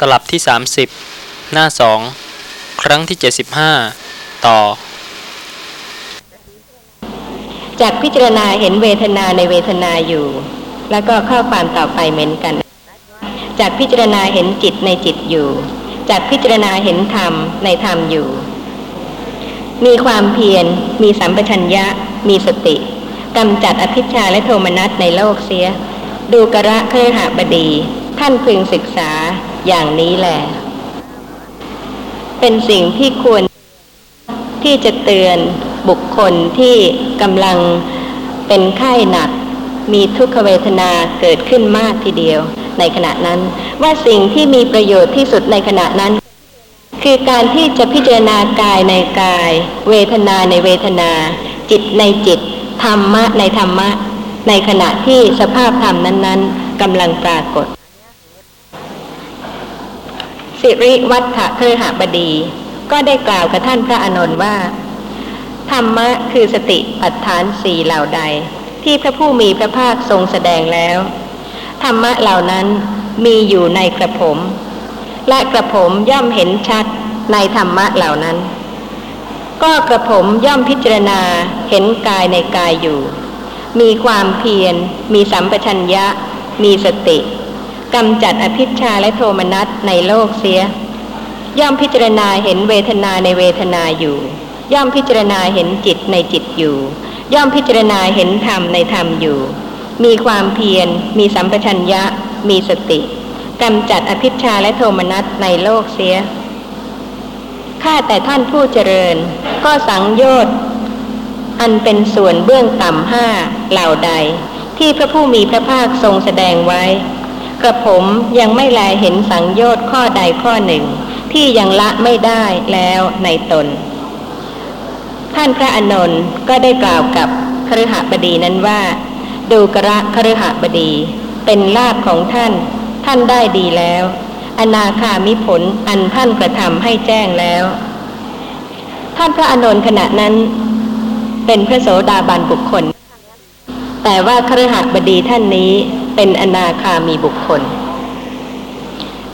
ตลับที่ 30 หน้า 2 ครั้งที่ 75 ต่อ จากพิจารณาเห็นเวทนาในเวทนาอยู่ แล้วก็ข้อความต่อไปเหมือนกัน จากพิจารณาเห็นจิตในจิตอยู่ จากพิจารณาเห็นธรรมในธรรมอยู่ มีความเพียร มีสัมปชัญญะ มีสติกำจัดอภิชาและโทมนัสในโลกเสีย ดูกระเครือหบดี ท่านพึงศึกษา อย่างนี้แหละ เป็นสิ่งที่ควรที่จะเตือนบุคคลที่กำลังเป็นไข้หนัก มีทุกขเวทนาเกิดขึ้นมากทีเดียว ในขณะนั้น ว่าสิ่งที่มีประโยชน์ที่สุดในขณะนั้น คือการที่จะพิจารณากายในกาย เวทนาในเวทนา จิตในจิต ธรรมะในธรรมะ ในขณะที่สภาพธรรมนั้น ๆกำลังปรากฏ สิริวัฒเครือหบดี ก็ได้กล่าวกับท่านพระอานนท์ว่า ธรรมะคือสติปัฏฐานสี่เหล่าใด ที่พระผู้มีพระภาคทรงแสดงแล้ว ธรรมะเหล่านั้นมีอยู่ในกระผม และกระผมย่อมเห็นชัดในธรรมะเหล่านั้น ก็กระผมย่อมพิจารณาเห็นกายในกายอยู่ มีความเพียร มีสัมปชัญญะ มีสติ กำจัดอภิชาและโทมนัสในโลกเสีย ย่อมพิจารณาเห็นเวทนาในเวทนาอยู่ ย่อมพิจารณาเห็นจิตในจิตอยู่ ย่อมพิจารณาเห็นธรรมในธรรมอยู่ มีความเพียร มีสัมปชัญญะ มีสติกำจัดอภิชาและโทมนัสในโลกเสีย ข้าแต่ท่านผู้เจริญ ก็สังโยชน์อันเป็นส่วนเบื้องต่ำห้าเหล่าใด ที่พระผู้มีพระภาคทรงแสดงไว้ กระผมยังไม่แลเห็นสังโยชน์ข้อใดข้อหนึ่ง ที่ยังละไม่ได้แล้วในตน ท่านพระอนนท์ก็ได้กล่าวกับคฤหบดีนั้นว่า ดูกระคฤหบดี เป็นลาภของท่าน ท่านได้ดีแล้ว อนาคามิผลอันท่านกระทำให้แจ้งแล้ว ท่านพระอนนท์ขณะนั้น เป็นพระโสดาบันบุคคล แต่ว่าคฤหบดีท่านนี้ เป็นอนาคามีบุคคล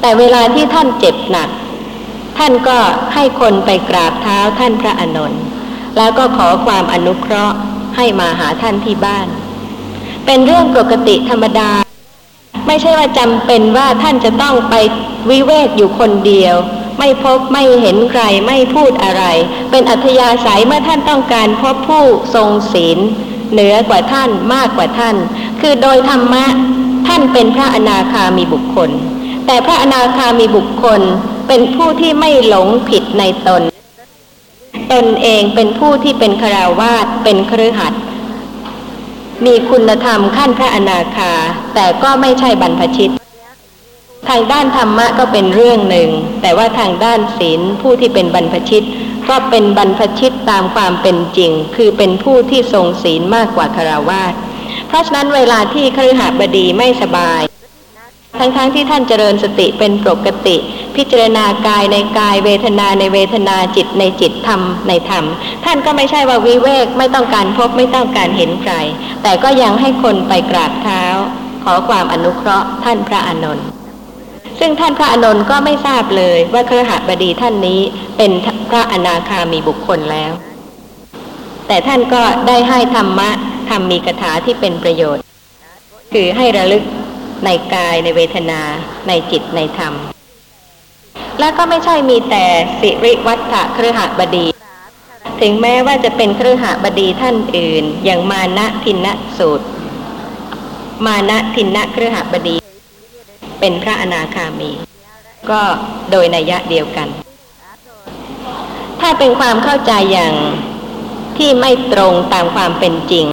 แต่เวลาที่ท่านเจ็บหนัก ท่านก็ให้คนไปกราบเท้าท่านพระอานนท์แล้วก็ขอความอนุเคราะห์ให้มาหาท่านที่บ้าน เป็นเรื่องปกติธรรมดา ไม่ใช่ว่าจำเป็นว่าท่านจะต้องไปวิเวกอยู่คนเดียว ไม่พบไม่เห็นใครไม่พูดอะไร เป็นอัธยาศัยเมื่อท่านต้องการพบผู้ทรงศีล เหนือกว่าท่านมากกว่าท่าน คือโดยธรรมะท่านเป็นพระอนาคามีบุคคล แต่พระอนาคามีบุคคลเป็นผู้ที่ไม่หลงผิดในตน ตนเองเป็นผู้ที่เป็นคราวาสเป็นเครือขัดมีคุณธรรมขั้นพระอนาคา แต่ก็ไม่ใช่บรรพชิต ทางด้านธรรมะก็เป็นเรื่องหนึ่ง แต่ว่าทางด้านศีลผู้ที่เป็นบรรพชิต ก็เป็นบรรพชิตตามความเป็นจริง คือเป็นผู้ที่ทรงศีลมากกว่าคารวาสเพราะฉะนั้นเวลาที่คฤหบดีไม่สบาย ทั้งๆทที่ท่านเจริญสติเป็นปกติ พิจารณากายในกายเวทนาในเวทนาจิตในจิตธรรมในธรรม ท่านก็ไม่ใช่ว่าวิเวกไม่ต้องการพบไม่ต้องการเห็นใคร แต่ก็ยังให้คนไปกราบเท้า ขอความอนุเคราะห์ท่านพระอานนท์ซึ่งท่านพระอานนท์ก็ไม่ทราบเลยว่าเครือหบดีท่านนี้เป็น พระอนาคามีบุคคลแล้ว แต่ท่านก็ได้ให้ธรรมะธรรมมีคาถาที่เป็นประโยชน์ คือให้ระลึกในกายในเวทนา ในจิตในธรรม และก็ไม่ใช่มีแต่สิริวัฒะเครือหบดี ถึงแม้ว่าจะเป็นเครือหบดีท่านอื่น อย่างมานะทินนะสูตร มานะทินนะเครือหบดี เป็นพระอนาคามี ก็โดยนัยยะเดียวกัน ถ้าเป็นความเข้าใจอย่างที่ไม่ตรงตามความเป็นจริง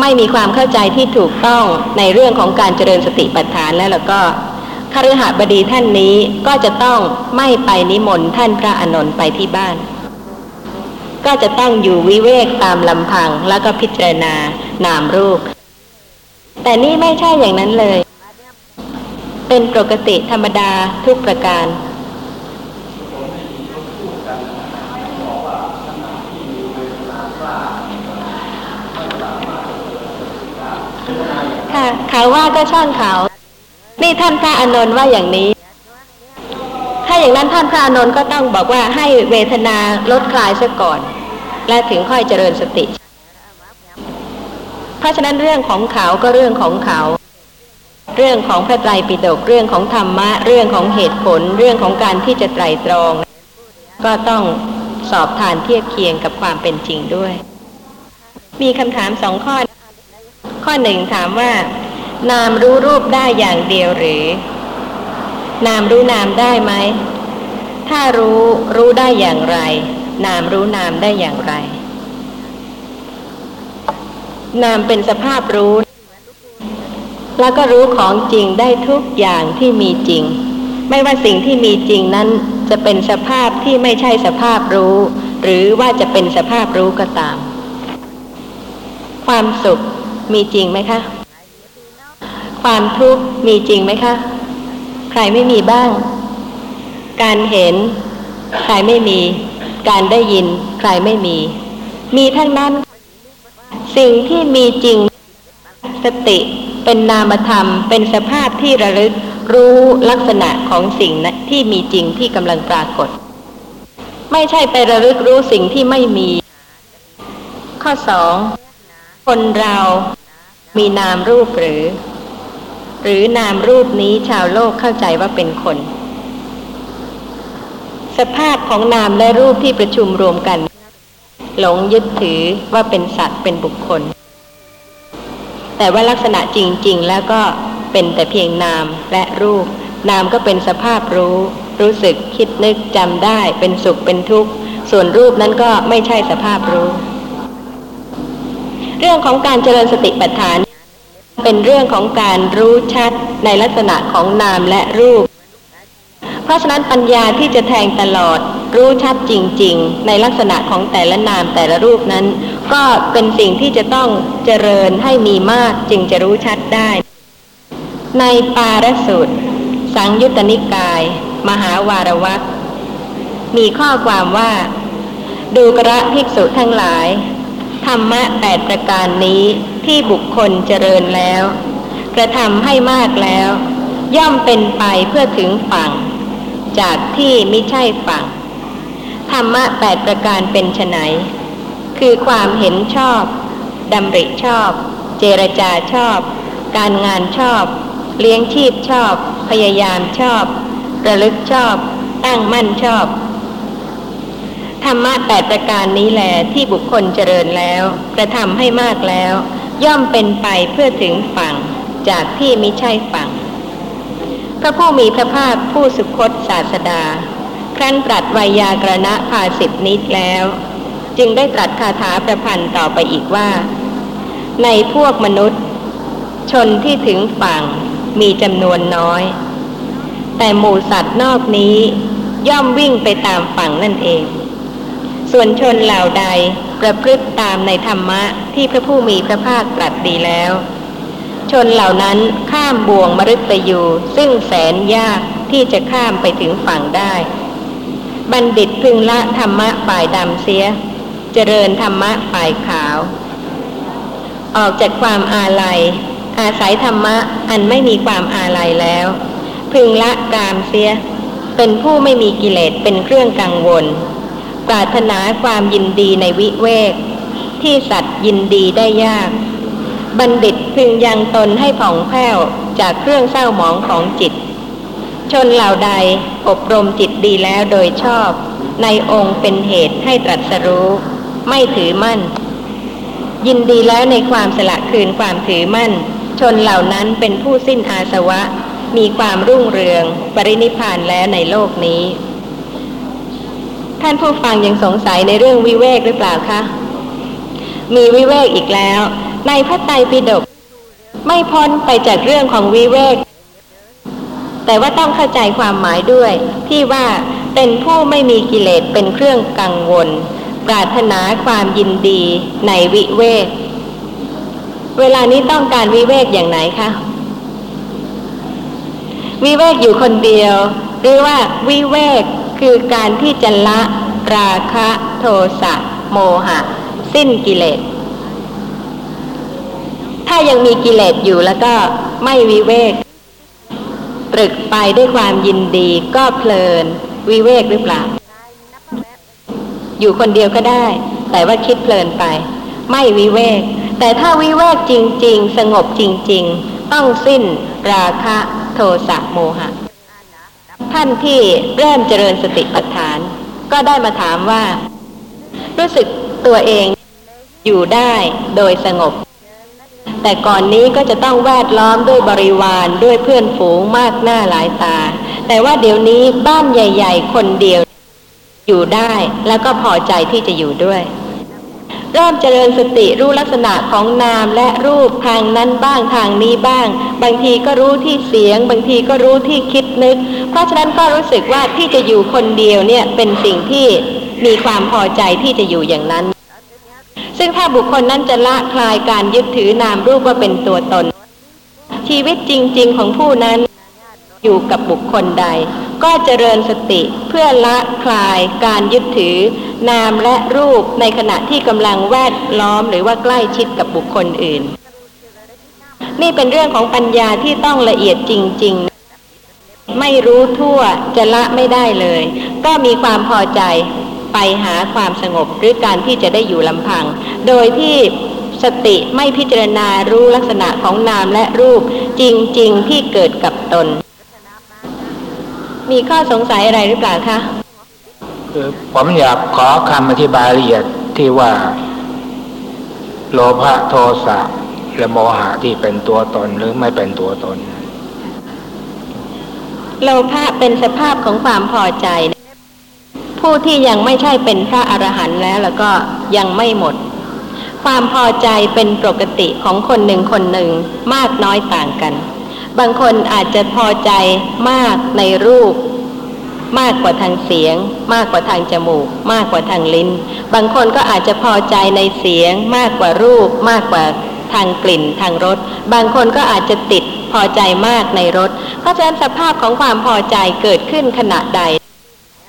ไม่มีความเข้าใจที่ถูกต้องในเรื่องของการเจริญสติปัฏฐานแล้วแล้วก็คฤหบดีท่านนี้ก็จะต้องไม่ไปนิมนต์ท่านพระอานนท์ไปที่บ้าน ก็จะตั้งอยู่วิเวกตามลำพังแล้วก็พิจารณานามรูป แต่นี่ไม่ใช่อย่างนั้นเลย เป็นปกติธรรมดาทุกประการ ค่ะเขาว่าก็ช่างเขานี่ท่านพระอานนท์ว่าอย่างนี้ ถ้าอย่างนั้นท่านพระอานนท์ก็ต้องบอกว่าให้เวทนาลดคลายซะก่อน และถึงค่อยเจริญสติ เพราะฉะนั้นเรื่องของเขาก็เรื่องของเขาเรื่องของพระไตรปิฎกเรื่องของธรรมะ เรื่องของเหตุผล เรื่องของการที่จะไตรตรอง ก็ต้องสอบทานเทียบเคียงกับความเป็นจริงด้วย มีคำถามสองข้อ ข้อหนึ่งถามว่า นามรู้รูปได้อย่างเดียวหรือ นามรู้นามได้ไหม ถ้ารู้รู้ได้อย่างไร นามรู้นามได้อย่างไร นามเป็นสภาพรู้ แล้วก็รู้ของจริงได้ทุกอย่างที่มีจริง ไม่ว่าสิ่งที่มีจริงนั้นจะเป็นสภาพที่ไม่ใช่สภาพรู้ หรือว่าจะเป็นสภาพรู้ก็ตาม ความสุข มีจริงไหมคะ ความทุกข์มีจริงไหมคะ ใครไม่มีบ้าง การเห็น ใครไม่มี การได้ยิน ใครไม่มี มีทั้งนั้น สิ่งที่มีจริง สติเป็นนามธรรม เป็นสภาพที่ระลึกรู้ลักษณะของสิ่งนะที่มีจริงที่กำลังปรากฏ ไม่ใช่ไประลึกรู้สิ่งที่ไม่มี ข้อสอง คนเรามีนามรูปหรือ หรือนามรูปนี้ชาวโลกเข้าใจว่าเป็นคน สภาพของนามและรูปที่ประชุมรวมกัน หลงยึดถือว่าเป็นสัตว์เป็นบุคคล แต่ว่าลักษณะจริง ๆ แล้วก็เป็นแต่เพียงนามและรูป นามก็เป็นสภาพรู้ รู้สึกคิดนึกจำได้ เป็นสุขเป็นทุกข์ ส่วนรูปนั้นก็ไม่ใช่สภาพรู้ เรื่องของการเจริญสติปัฏฐาน เป็นเรื่องของการรู้ชัดในลักษณะของนามและรูป เพราะฉะนั้นปัญญาที่จะแทงตลอดรู้ชัดจริง ๆ ในลักษณะของแต่ละนามแต่ละรูปนั้น ก็เป็นสิ่งที่จะต้องเจริญให้มีมากจึงจะรู้ชัดได้ ในปารสูตรสังยุตตนิกาย มหาวารวักมีข้อความว่า ดูกระภิกษุทั้งหลาย ธรรมะแปดประการนี้ที่บุคคลเจริญแล้ว กระทำให้มากแล้ว ย่อมเป็นไปเพื่อถึงฝั่ง จากที่ไม่ใช่ฝั่ง ธรรมะแปดประการเป็นไฉนคือความเห็นชอบดำริชอบ เจรจาชอบ การงานชอบ เลี้ยงชีพชอบ พยายามชอบ ระลึกชอบ ตั้งมั่นชอบ รรมะแปดประการนี้แหละที่บุคคลเจริญแล้วกระทำให้มากแล้ว ย่อมเป็นไปเพื่อถึงฝั่งจากที่มิใช่ฝั่ง พระผู้มีพระภาคผู้สุคตศาสดา ครั้นตรัสไวยากรณะภาสิบนิดแล้ว จึงได้ตรัสคาถาประพันธ์ต่อไปอีกว่า ในพวกมนุษย์ ชนที่ถึงฝั่งมีจำนวนน้อย แต่หมู่สัตว์นอกนี้ย่อมวิ่งไปตามฝั่งนั่นเอง ส่วนชนเหล่าใดประพฤติตามในธรรมะที่พระผู้มีพระภาคตรัสดีแล้ว ชนเหล่านั้นข้ามบ่วงมฤตยูซึ่งแสนยากที่จะข้ามไปถึงฝั่งได้ บัณฑิตพึงละธรรมะฝ่ายดำเสีย เจริญธรรมะฝ่ายขาว ออกจากความอาลัย อาศัยธรรมะอันไม่มีความอาลัยแล้ว พึงละกามเสีย เป็นผู้ไม่มีกิเลสเป็นเครื่องกังวล ปรารถนาความยินดีในวิเวก ที่สัตว์ยินดีได้ยาก บัณฑิตพึงยังตนให้ผ่องแผ้วจากเครื่องเศร้าหมองของจิต ชนเหล่าใดอบรมจิตดีแล้วโดยชอบ ในองค์เป็นเหตุให้ตรัสรู้ ไม่ถือมั่น ยินดีแล้วในความสละคืนความถือมั่น ชนเหล่านั้นเป็นผู้สิ้นอาสวะ มีความรุ่งเรือง ปรินิพานแล้วในโลกนี้ ท่านผู้ฟังยังสงสัยในเรื่องวิเวกหรือเปล่าคะ มีวิเวกอีกแล้ว ในพระไตรปิฎกไม่พ้นไปจากเรื่องของวิเวก แต่ว่าต้องเข้าใจความหมายด้วย ที่ว่าเป็นผู้ไม่มีกิเลสเป็นเครื่องกังวล ปรารถนาความยินดีในวิเวก เวลานี้ต้องการวิเวกอย่างไหนคะ วิเวกอยู่คนเดียว หรือว่าวิเวก คือการที่จะละราคะโทสะโมหะ สิ้นกิเลส ถ้ายังมีกิเลสอยู่แล้วก็ไม่วิเวกตรึกไปด้วยความยินดีก็เพลินวิเวกหรือเปล่า อยู่คนเดียวก็ได้ แต่ว่าคิดเพลินไป ไม่วิเวก แต่ถ้าวิเวกจริง ๆ สงบจริง ๆ ต้องสิ้นราคะโทสะโมหะ ท่านที่เริ่มเจริญสติปัฏฐาน ก็ได้มาถามว่า รู้สึกตัวเองอยู่ได้โดยสงบ แต่ก่อนนี้ก็จะต้องแวดล้อมด้วยบริวารด้วยเพื่อนฝูงมากหน้าหลายตา แต่ว่าเดี๋ยวนี้บ้านใหญ่ ๆ คนเดียว อยู่ได้แล้วก็พอใจที่จะอยู่ด้วย เริ่มเจริญสติรู้ลักษณะของนามและรูปทางนั้นบ้างทางนี้บ้าง บางทีก็รู้ที่เสียง บางทีก็รู้ที่คิดนึก เพราะฉะนั้นก็รู้สึกว่าที่จะอยู่คนเดียวเนี่ยเป็นสิ่งที่มีความพอใจที่จะอยู่อย่างนั้น ซึ่งถ้าบุคคลนั้นจะละคลายการยึดถือนามรูปว่าเป็นตัวตน ชีวิตจริง ๆ ของผู้นั้น อยู่กับบุคคลใด ก็เจริญสติเพื่อละคลายการยึดถือ นามและรูปในขณะที่กำลังแวดล้อมหรือว่าใกล้ชิดกับบุคคลอื่น นี่เป็นเรื่องของปัญญาที่ต้องละเอียดจริง ๆ ไม่รู้ทั่วจะละไม่ได้เลย ก็มีความพอใจไปหาความสงบหรือการที่จะได้อยู่ลำพัง โดยที่สติไม่พิจารณารู้ลักษณะของนามและรูปจริง ๆ ที่เกิดกับตน มีข้อสงสัยอะไรหรือเปล่าคะคือผมอยากขอคำอธิบายละเอียดที่ว่า โลภะโทสะและโมหะที่เป็นตัวตนหรือไม่เป็นตัวตน โลภะเป็นสภาพของความพอใจ ผู้ที่ยังไม่ใช่เป็นพระอรหันต์แล้วแล้วก็ยังไม่หมด ความพอใจเป็นปกติของคนหนึ่งคนหนึ่งมากน้อยต่างกัน บางคนอาจจะพอใจมากในรูป มากกว่าทางเสียง มากกว่าทางจมูก มากกว่าทางลิ้น บางคนก็อาจจะพอใจในเสียง มากกว่ารูป มากกว่าทางกลิ่นทางรส บางคนก็อาจจะติดพอใจมากในรส เพราะฉะนั้นสภาพของความพอใจเกิดขึ้นขณะใด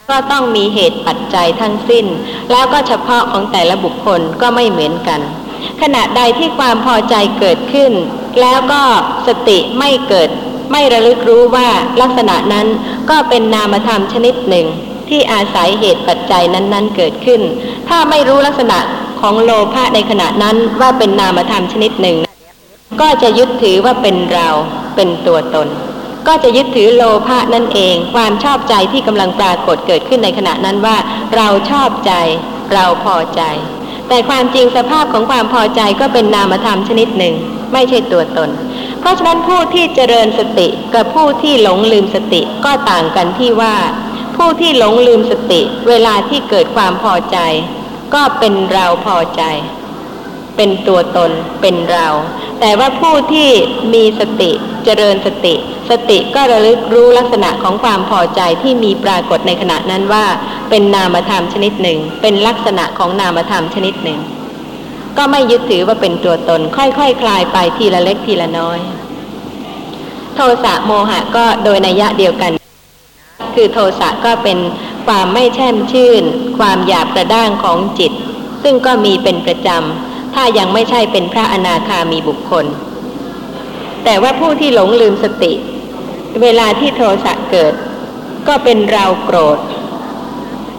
ก็ต้องมีเหตุปัจจัยทั้งสิ้น แล้วก็เฉพาะของแต่ละบุคคลก็ไม่เหมือนกัน ขณะใดที่ความพอใจเกิดขึ้น แล้วก็สติไม่เกิด ไม่ระลึกรู้ว่าลักษณะนั้นก็เป็นนามธรรมชนิดหนึ่ง ที่อาศัยเหตุปัจจัยนั้น ๆ เกิดขึ้น ถ้าไม่รู้ลักษณะของโลภะในขณะนั้นว่าเป็นนามธรรมชนิดหนึ่ง ก็จะยึดถือว่าเป็นเราเป็นตัวตน ก็จะยึดถือโลภะนั่นเอง ความชอบใจที่กำลังปรากฏเกิดขึ้นในขณะนั้นว่า เราชอบใจ เราพอใจ แต่ความจริงสภาพของความพอใจก็เป็นนามธรรมชนิดหนึ่ง ไม่ใช่ตัวตน เพราะฉะนั้นผู้ที่เจริญสติกับผู้ที่หลงลืมสติก็ต่างกันที่ว่า ผู้ที่หลงลืมสติ เวลาที่เกิดความพอใจ ก็เป็นเราพอใจ เป็นตัวตนเป็นเรา แต่ว่าผู้ที่มีสติเจริญสติ สติก็ระลึกรู้ลักษณะของความพอใจที่มีปรากฏในขณะนั้นว่า เป็นนามธรรมชนิดหนึ่ง เป็นลักษณะของนามธรรมชนิดหนึ่ง ก็ไม่ยึดถือว่าเป็นตัวตน ค่อยๆคคลายไปทีละเล็กทีละน้อย โทสะโมหะก็โดยนัยะเดียวกัน คือโทสะก็เป็นความไม่แช่มชื่น ความหยาบกระด้างของจิต ซึ่งก็มีเป็นประจำ ถ้ายังไม่ใช่เป็นพระอนาคามีบุคคล แต่ว่าผู้ที่หลงลืมสติ เวลาที่โทสะเกิด ก็เป็นเราโกรธ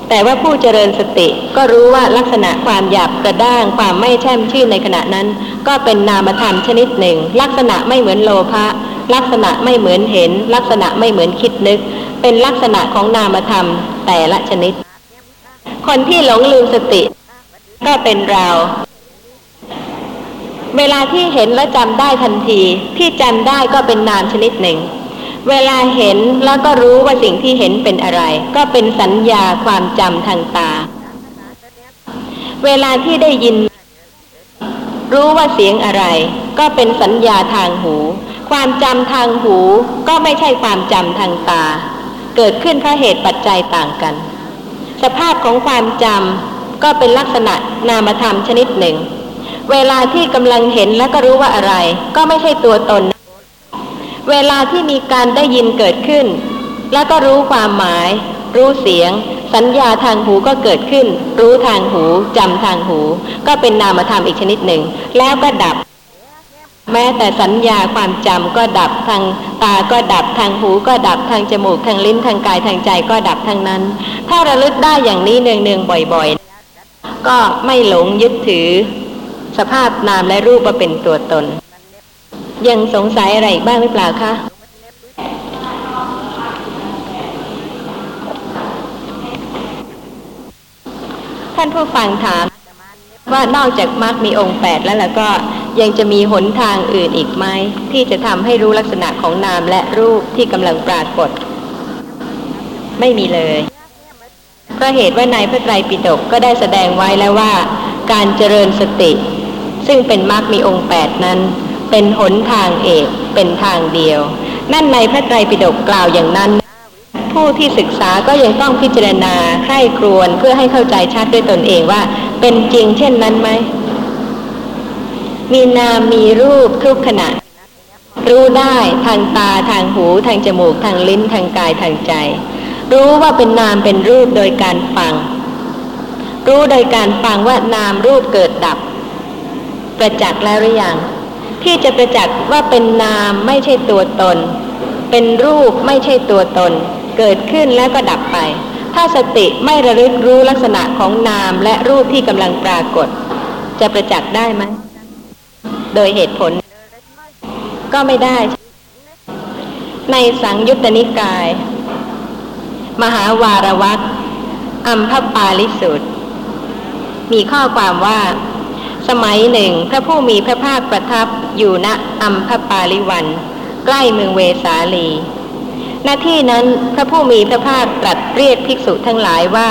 แต่ว่าผู้เจริญสติก็รู้ว่าลักษณะความหยาบกระด้างความไม่แช่มชื่นในขณะนั้น ก็เป็นนามธรรมชนิดหนึ่ง ลักษณะไม่เหมือนโลภะลักษณะไม่เหมือนเห็น ลักษณะไม่เหมือนคิดนึก เป็นลักษณะของนามธรรมแต่ละชนิด คนที่หลงลืมสติ ก็เป็นเรา เวลาที่เห็นและจำได้ทันที ที่จำได้ก็เป็นนามชนิดหนึ่ง เวลาเห็นแล้วก็รู้ว่าสิ่งที่เห็นเป็นอะไร ก็เป็นสัญญาความจำทางตา เวลาที่ได้ยิน รู้ว่าเสียงอะไร ก็เป็นสัญญาทางหู ความจำทางหูก็ไม่ใช่ความจำทางตา เกิดขึ้นเพราะเหตุปัจจัยต่างกัน สภาพของความจำก็เป็นลักษณะนามธรรมชนิดหนึ่ง เวลาที่กำลังเห็นแล้วก็รู้ว่าอะไร ก็ไม่ใช่ตัวตน เวลาที่มีการได้ยินเกิดขึ้น แล้วก็รู้ความหมาย รู้เสียง สัญญาทางหูก็เกิดขึ้น รู้ทางหูจำทางหู ก็เป็นนามธรรมอีกชนิดหนึ่ง แล้วก็ดับ แม้แต่สัญญาความจำก็ดับทางตาก็ดับทางหูก็ดับทางจมูกทางลิ้นทางกายทางใจก็ดับทั้งนั้น ถ้าระลึกได้อย่างนี้เนืองๆบ่อยๆ ก็ไม่หลงยึดถือ สภาพนามและรูปว่าเป็นตัวตน ยังสงสัยอะไรอีกบ้างหรือเปล่าคะท่านผู้ฟังถามว่านอกจากมรรคมีองค์แปดแล้วแล้วก็ยังจะมีหนทางอื่นอีกไหมที่จะทำให้รู้ลักษณะของนามและรูปที่กำลังปรากฏ ไม่มีเลยเพราะเหตุว่าในพระไตรปิฎกก็ได้แสดงไว้แล้วว่า การเจริญสติ ซึ่งเป็นมรรคมีองค์แปดนั้น เป็นหนทางเอกเป็นทางเดียว นั่นในพระไตรปิฎกกล่าวอย่างนั้น ผู้ที่ศึกษาก็ยังต้องพิจารณาใคร่ครวญเพื่อให้เข้าใจชัดด้วยตนเองว่า เป็นจริงเช่นนั้นไหมมีนามมีรูปทุกขณะ รู้ได้ทางตาทางหูทางจมูกทางลิ้นทางกายทางใจ รู้ว่าเป็นนามเป็นรูปโดยการฟัง รู้โดยการฟังว่านามรูปเกิดดับ ประจักษ์แล้วหรือยังที่จะประจักษ์ว่าเป็นนามไม่ใช่ตัวตน เป็นรูปไม่ใช่ตัวตน เกิดขึ้นแล้วก็ดับไป ถ้าสติไม่ระลึกรู้ลักษณะของนามและรูปที่กำลังปรากฏ จะประจักษ์ได้ไหมโดยเหตุผล ก็ไม่ได้ ในสังยุตตนิกาย มหาวารวัตอัมพปาลิสุตมีข้อความว่า สมัยหนึ่งพระผู้มีพระภาคประทับอยู่ณอัมพปาลิวัน ใกล้เมืองเวสาลีณที่นั้นพระผู้มีพระภาคตรัสเรียกภิกษุทั้งหลายว่า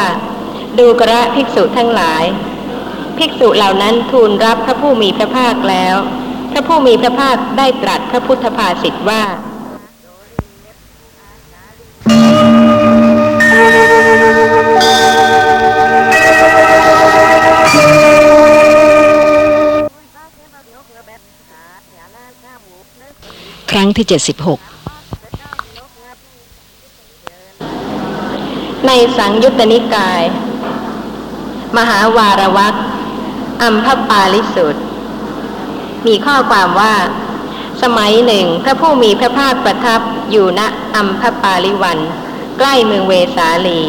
ดูกระภิกษุทั้งหลาย ภิกษุเหล่านั้นทูลรับพระผู้มีพระภาคแล้ว พระผู้มีพระภาคได้ตรัสพระพุทธภาษิตว่า งที่ 76 ในสังยุตตนิกาย มหาวารวักอัมพปาลิสุตมีข้อความว่า สมัยหนึ่งพระผู้มีพระภาคประทับอยู่ณอัมพปาลิวัน ใกล้เมืองเวสาลี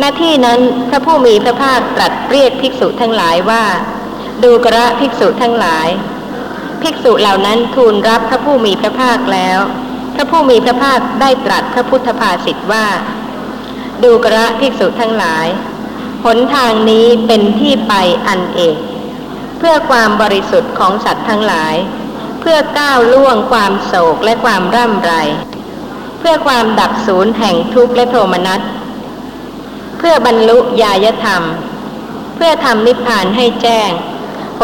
ณที่นั้นพระผู้มีพระภาคตรัสเรียกภิกษุทั้งหลายว่า ดูกระภิกษุทั้งหลาย ภิกษุเหล่านั้นทูลรับพระผู้มีพระภาคแล้ว พระผู้มีพระภาคได้ตรัสพระพุทธภาษิตว่า ดูกระภิกษุทั้งหลาย หนทางนี้เป็นที่ไปอันเอกเพื่อความบริสุทธิ์ของสัตว์ทั้งหลาย เพื่อก้าวล่วงความโศกและความร่ำไรเพื่อความดับศูนย์แห่งทุกข์และโทมนัสเพื่อบรรลุญาธรรม เพื่อทำนิพพานให้แจ้ง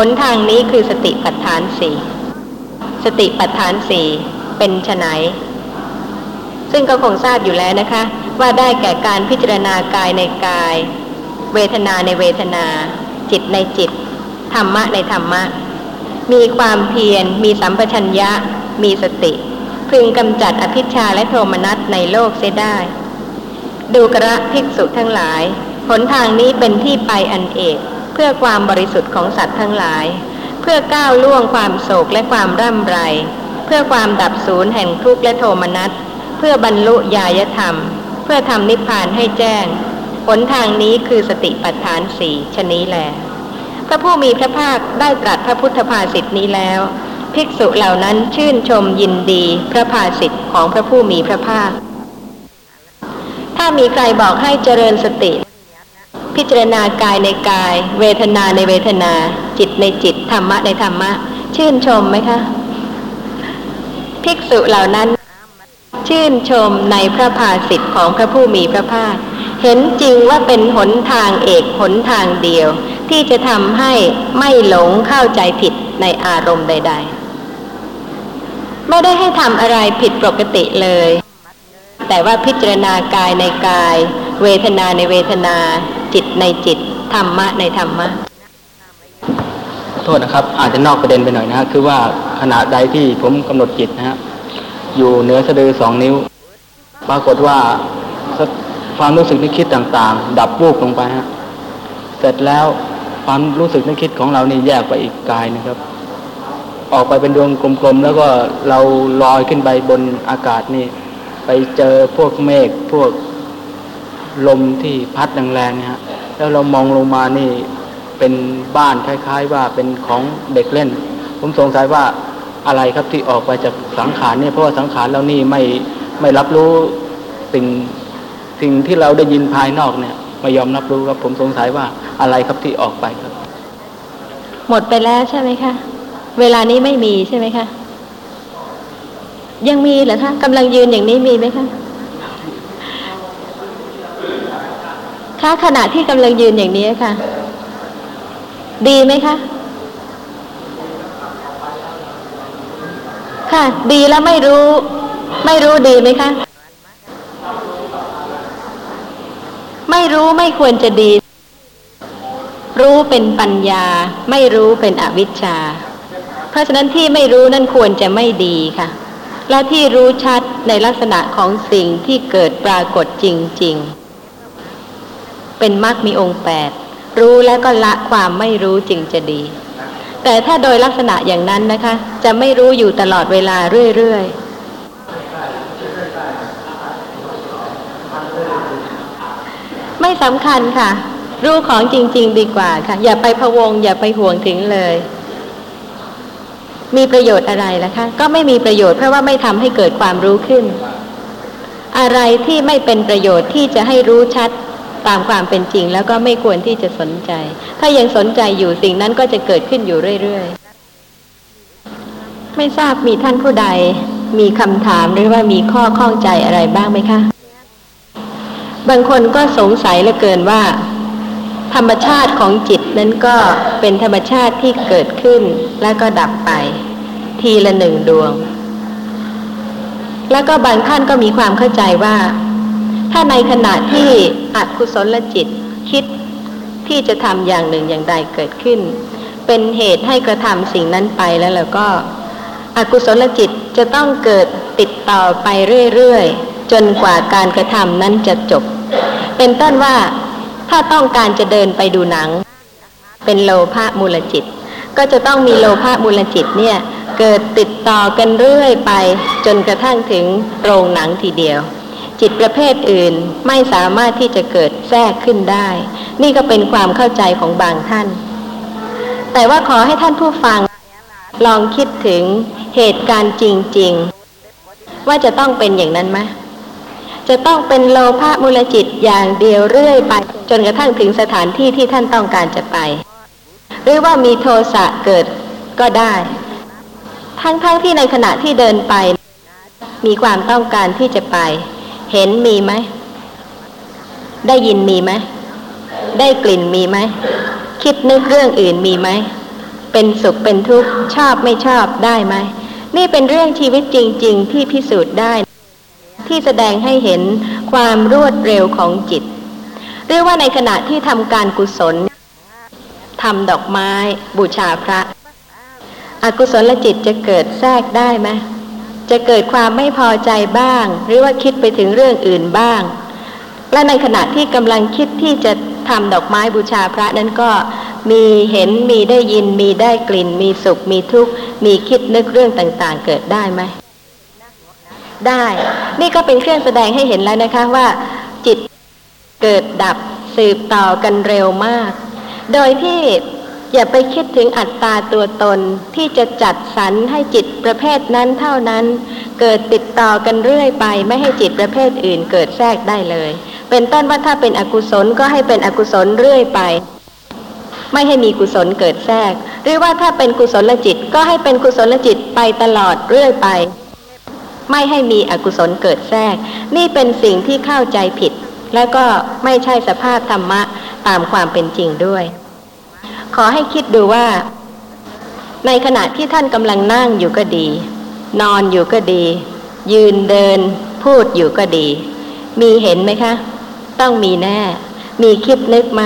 หนทางนี้คือสติปัฏฐานสี่สติปัฏฐานสี่เป็นไฉนซึ่งก็คงทราบอยู่แล้วนะคะ ว่าได้แก่การพิจารณากายในกาย เวทนาในเวทนา จิตในจิต ธรรมะในธรรมะ มีความเพียร มีสัมปชัญญะ มีสติ พึงกำจัดอภิชาและโทมนัสในโลกเสียได้ ดูกระภิกษุทั้งหลาย หนทางนี้เป็นที่ไปอันเอก พื่อความบริสุทธิ์ของสัตว์ทั้งหลาย เพื่อก้าวล่วงความโศกและความร่ำไร เพื่อความดับศูนย์แห่งทุกข์และโทมนัส เพื่อบรรลุญาธรรม เพื่อทำนิพพานให้แจ้งหนทางนี้คือสติปัฏฐานสี่ชนี้แล พระผู้มีพระภาคได้ตรัสพระพุทธภาษิตนี้แล้ว ภิกษุเหล่านั้นชื่นชมยินดีพระภาษิตของพระผู้มีพระภาค ถ้ามีใครบอกให้เจริญสติ พิจารณากายในกาย เวทนาในเวทนา จิตในจิต ธรรมะในธรรมะ ชื่นชมไหมคะ ภิกษุเหล่านั้น ชื่นชมในพระภาสิทธิ์ของพระผู้มีพระภาค เห็นจริงว่าเป็นหนทางเอกหนทางเดียว ที่จะทำให้ไม่หลงเข้าใจผิดในอารมณ์ใด ๆ ไม่ได้ให้ทำอะไรผิดปกติเลย แต่ว่าพิจารณากายในกาย เวทนาในเวทนา จิตในจิต ธรรมะในธรรมะ โทษนะครับ อาจจะนอกประเด็นไปหน่อยนะฮะคือว่าขณะใดที่ผมกำหนดจิตนะฮะอยู่เหนือสะดือสองนิ้ว ปรากฏว่าความรู้สึกนึกคิดต่าง ๆ ดับวูบลงไปฮะเสร็จแล้วความรู้สึกนึกคิดของเรานี่แยกไปอีกกายนะครับ ออกไปเป็นดวงกลมๆแล้วก็เราลอยขึ้นไปบนอากาศนี่ ไปเจอพวกเมฆพวก ลมที่พัดแรงๆเนี่ยฮะแล้วเรามองลงมานี่เป็นบ้านคล้าย ๆ ว่าเป็นของเด็กเล่น ผมสงสัยว่าอะไรครับที่ออกไปจากสังขารเนี่ยเพราะว่าสังขารเรานี่ไม่ไม่รับรู้สิ่งสิ่งที่เราได้ยินภายนอกเนี่ยไม่ยอมรับรู้ครับผมสงสัยว่าอะไรครับที่ออกไปครับ หมดไปแล้วใช่ไหมคะเวลานี้ไม่มีใช่ไหมคะยังมีเหรอคะกำลังยืนอย่างนี้มีไหมคะ คะขณะที่กำลังยืนอย่างนี้ค่ะ ดีไหมคะ ค่ะ ดีแล้วไม่รู้ ไม่รู้ดีไหมคะ ไม่รู้ไม่ควรจะดี รู้เป็นปัญญา ไม่รู้เป็นอวิชชา เพราะฉะนั้นที่ไม่รู้นั่นควรจะไม่ดีค่ะ และที่รู้ชัดในลักษณะของสิ่งที่เกิดปรากฏจริง ๆ เป็นมรรคมีองค์แปดรู้แล้วก็ละความไม่รู้จึงจะดี แต่ถ้าโดยลักษณะอย่างนั้นนะคะ จะไม่รู้อยู่ตลอดเวลาเรื่อยๆ ไม่สำคัญค่ะ รู้ของจริง ๆ ดีกว่าค่ะ อย่าไปพะวง อย่าไปห่วงถึงเลย มีประโยชน์อะไรล่ะคะ ก็ไม่มีประโยชน์เพราะว่าไม่ทำให้เกิดความรู้ขึ้น อะไรที่ไม่เป็นประโยชน์ที่จะให้รู้ชัด ตามความเป็นจริง แล้วก็ไม่ควรที่จะสนใจ ถ้ายังสนใจอยู่สิ่งนั้นก็จะเกิดขึ้นอยู่เรื่อยๆ ไม่ทราบมีท่านผู้ใด มีคำถามหรือว่ามีข้อข้องใจอะไรบ้างไหมคะ บางคนก็สงสัยเหลือเกินว่า ธรรมชาติของจิตนั้นก็เป็นธรรมชาติที่เกิดขึ้นแล้วก็ดับไป ทีละหนึ่งดวง แล้วก็บางท่านก็มีความเข้าใจว่า ถ้าในขณะที่อกุศลจิตคิดที่จะทำอย่างหนึ่งอย่างใดเกิดขึ้น เป็นเหตุให้กระทำสิ่งนั้นไปแล้วแล้วก็ อกุศลจิตจะต้องเกิดติดต่อไปเรื่อยๆ จนกว่าการกระทำนั้นจะจบ เป็นต้นว่าถ้าต้องการจะเดินไปดูหนัง เป็นโลภะมูลจิต ก็จะต้องมีโลภะมูลจิตเนี่ยเกิดติดต่อกันเรื่อยไป จนกระทั่งถึงโรงหนังทีเดียว จิตประเภทอื่นไม่สามารถที่จะเกิดแทรกขึ้นได้ นี่ก็เป็นความเข้าใจของบางท่าน แต่ว่าขอให้ท่านผู้ฟัง ลองคิดถึงเหตุการณ์จริง ๆ ว่าจะต้องเป็นอย่างนั้นไหมจะต้องเป็นโลภะมูลจิตอย่างเดียวเรื่อยไป จนกระทั่งถึงสถานที่ที่ท่านต้องการจะไป หรือว่ามีโทสะเกิดก็ได้ ทั้งๆทที่ในขณะที่เดินไป มีความต้องการที่จะไป เห็นมีไหม ได้ยินมีไหม ได้กลิ่นมีไหม คิดนึกเรื่องอื่นมีไหม เป็นสุขเป็นทุกข์ชอบไม่ชอบได้ไหม นี่เป็นเรื่องชีวิตจริง ๆ ที่พิสูจน์ได้ ที่แสดงให้เห็นความรวดเร็วของจิตหรือว่าในขณะที่ทำการกุศลทำดอกไม้ บูชาพระ อกุศลจิตจะเกิดแทรกได้ไหม จะเกิดความไม่พอใจบ้าง หรือว่าคิดไปถึงเรื่องอื่นบ้าง และในขณะที่กำลังคิดที่จะทำดอกไม้บูชาพระนั้นก็มีเห็นมีได้ยินมีได้กลิ่น มีสุขมีทุกข์ มีคิดนึกเรื่องต่างๆ เกิดได้ไหม ได้ นี่ก็เป็นเครื่องแสดงให้เห็นแล้วนะคะว่า จิตเกิดดับสืบต่อกันเร็วมาก โดยที่ อย่าไปคิดถึงอัตตาตัวตนที่จะจัดสรรให้จิตประเภทนั้นเท่านั้น เกิดติดต่อกันเรื่อยไป ไม่ให้จิตประเภทอื่นเกิดแทรกได้เลย เป็นต้นว่าถ้าเป็นอกุศลก็ให้เป็นอกุศลเรื่อยไป ไม่ให้มีกุศลเกิดแทรก หรือว่าถ้าเป็นกุศลจิตก็ให้เป็นกุศลจิตไปตลอดเรื่อยไป ไม่ให้มีอกุศลเกิดแทรก นี่เป็นสิ่งที่เข้าใจผิด แล้วก็ไม่ใช่สภาพธรรมะตามความเป็นจริงด้วย ขอให้คิดดูว่า ในขณะที่ท่านกำลังนั่งอยู่ก็ดี นอนอยู่ก็ดี ยืนเดิน พูดอยู่ก็ดี มีเห็นไหมคะ ต้องมีแน่ มีคิดนึกไหม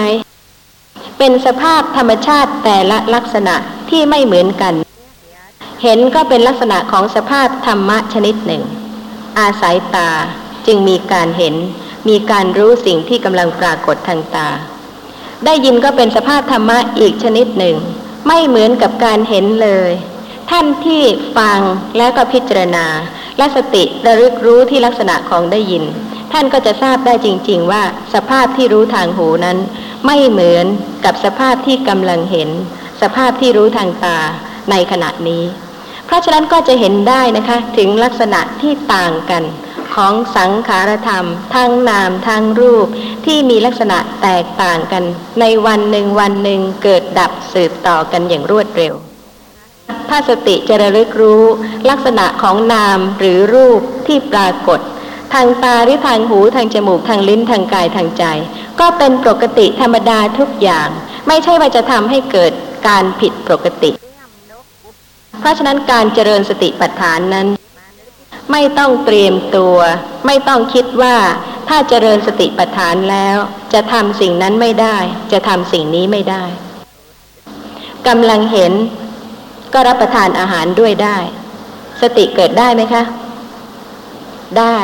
เป็นสภาพธรรมชาติแต่ละลักษณะที่ไม่เหมือนกัน เห็นก็เป็นลักษณะของสภาพธรรมะชนิดหนึ่ง อาศัยตาจึงมีการเห็น มีการรู้สิ่งที่กำลังปรากฏทางตา ได้ยินก็เป็นสภาพธรรมะอีกชนิดหนึ่ง ไม่เหมือนกับการเห็นเลย ท่านที่ฟังแล้วก็พิจารณา และสติระลึกรู้ที่ลักษณะของได้ยิน ท่านก็จะทราบได้จริง ๆ ว่า สภาพที่รู้ทางหูนั้น ไม่เหมือนกับสภาพที่กำลังเห็น สภาพที่รู้ทางตาในขณะนี้ เพราะฉะนั้นก็จะเห็นได้นะคะถึงลักษณะที่ต่างกัน ของสังขารธรรม ทั้งนามทั้งรูป ที่มีลักษณะแตกต่างกัน ในวันหนึ่งวันหนึ่งเกิดดับสืบต่อกันอย่างรวดเร็ว ถ้าสติจะระลึกรู้ ลักษณะของนามหรือรูปที่ปรากฏ ทางตาหรือทางหูทางจมูกทางลิ้นทางกายทางใจ ก็เป็นปกติธรรมดาทุกอย่าง ไม่ใช่ว่าจะทำให้เกิดการผิดปกติ เพราะฉะนั้นการเจริญสติปัฏฐานนั้น ไม่ต้องเตรียมตัว ไม่ต้องคิดว่าถ้าเจริญสติปัฏฐานแล้ว จะทำสิ่งนั้นไม่ได้ จะทำสิ่งนี้ไม่ได้กำลังเห็น ก็รับประทานอาหารด้วยได้ สติเกิดได้ไหมคะ ได้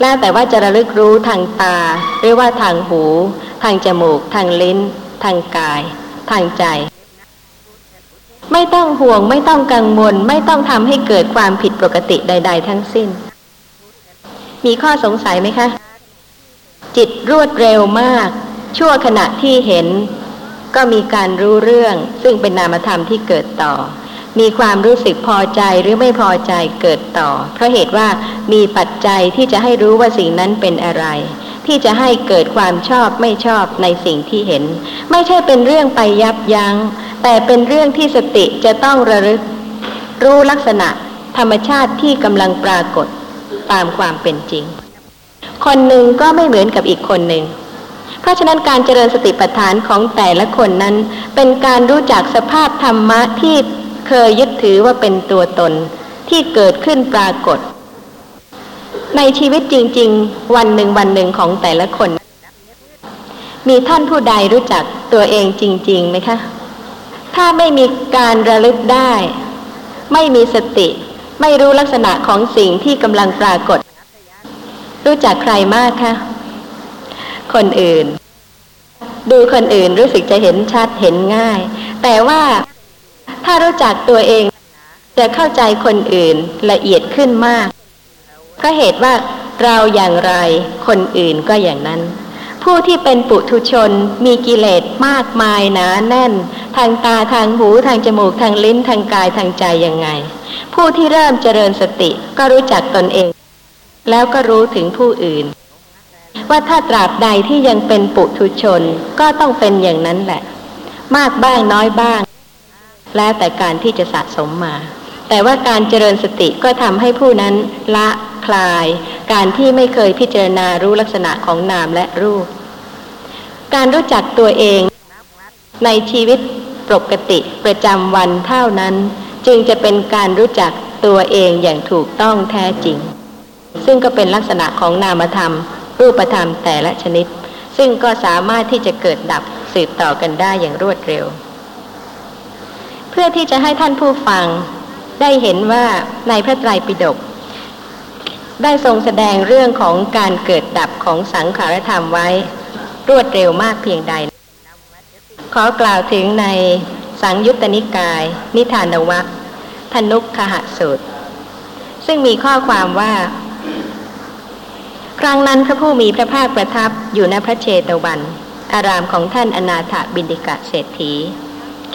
แล้วแต่ว่าจะระลึกรู้ทางตา หรือว่าทางหู ทางจมูก ทางลิ้น ทางกาย ทางใจ ไม่ต้องห่วง ไม่ต้องกังวล ไม่ต้องทำให้เกิดความผิดปกติใด ๆ ทั้งสิ้น มีข้อสงสัยไหมคะ จิตรวดเร็วมาก ชั่วขณะที่เห็น ก็มีการรู้เรื่อง ซึ่งเป็นนามธรรมที่เกิดต่อ มีความรู้สึกพอใจหรือไม่พอใจเกิดต่อ เพราะเหตุว่ามีปัจจัยที่จะให้รู้ว่าสิ่งนั้นเป็นอะไร ที่จะให้เกิดความชอบไม่ชอบในสิ่งที่เห็น ไม่ใช่เป็นเรื่องไปยับยัง้ง แต่เป็นเรื่องที่สติจะต้องระลึก รู้ลักษณะ ธรรมชาติที่กำลังปรากฏตามความเป็นจริง คนหนึ่งก็ไม่เหมือนกับอีกคนหนึ่งเพราะฉะนั้นการเจริญสติปัฏฐานของแต่ละคนนั้น เป็นการรู้จักสภาพธรรมะที่ เคยยึดถือว่าเป็นตัวตนที่เกิดขึ้นปรากฏ ในชีวิตจริง ๆ วันหนึ่งวันหนึ่งของแต่ละคน มีท่านผู้ใดรู้จักตัวเองจริงๆไหมคะ ถ้าไม่มีการระลึกได้ ไม่มีสติ ไม่รู้ลักษณะของสิ่งที่กำลังปรากฏ รู้จักใครมากคะคนอื่น ดูคนอื่นรู้สึกจะเห็นชัดเห็นง่าย แต่ว่า ถ้ารู้จักตัวเองจะเข้าใจคนอื่นละเอียดขึ้นมากเพราะเหตุว่าเราอย่างไรคนอื่นก็อย่างนั้น ผู้ที่เป็นปุถุชนมีกิเลสมากมายหนาแน่น ทางตาทางหูทางจมูกทางลิ้นทางกายทางใจยังไง ผู้ที่เริ่มเจริญสติก็รู้จักตนเอง แล้วก็รู้ถึงผู้อื่น ว่าถ้าตราบใดที่ยังเป็นปุถุชนก็ต้องเป็นอย่างนั้นแหละ มากบ้างน้อยบ้าง แล้วแต่การที่จะสะสมมา แต่ว่าการเจริญสติก็ทำให้ผู้นั้นละคลาย การที่ไม่เคยพิจารณารู้ลักษณะของนามและรูป การรู้จักตัวเองในชีวิตปกติประจำวันเท่านั้น จึงจะเป็นการรู้จักตัวเองอย่างถูกต้องแท้จริง ซึ่งก็เป็นลักษณะของนามธรรม รูปธรรมแต่ละชนิด ซึ่งก็สามารถที่จะเกิดดับสืบต่อกันได้อย่างรวดเร็ว เพื่อที่จะให้ท่านผู้ฟังได้เห็นว่าในพระไตรปิฎกได้ทรงแสดงเรื่องของการเกิดดับของสังขารธรรมไว้ รวดเร็วมากเพียงใด ขอกล่าวถึงในสังยุตตนิกาย นิทานวัคธนุกขหสูตร ซึ่งมีข้อความว่า ครั้งนั้นพระผู้มีพระภาคประทับอยู่ณพระเชตวัน อารามของท่านอนาถบินดิกะเศรษฐี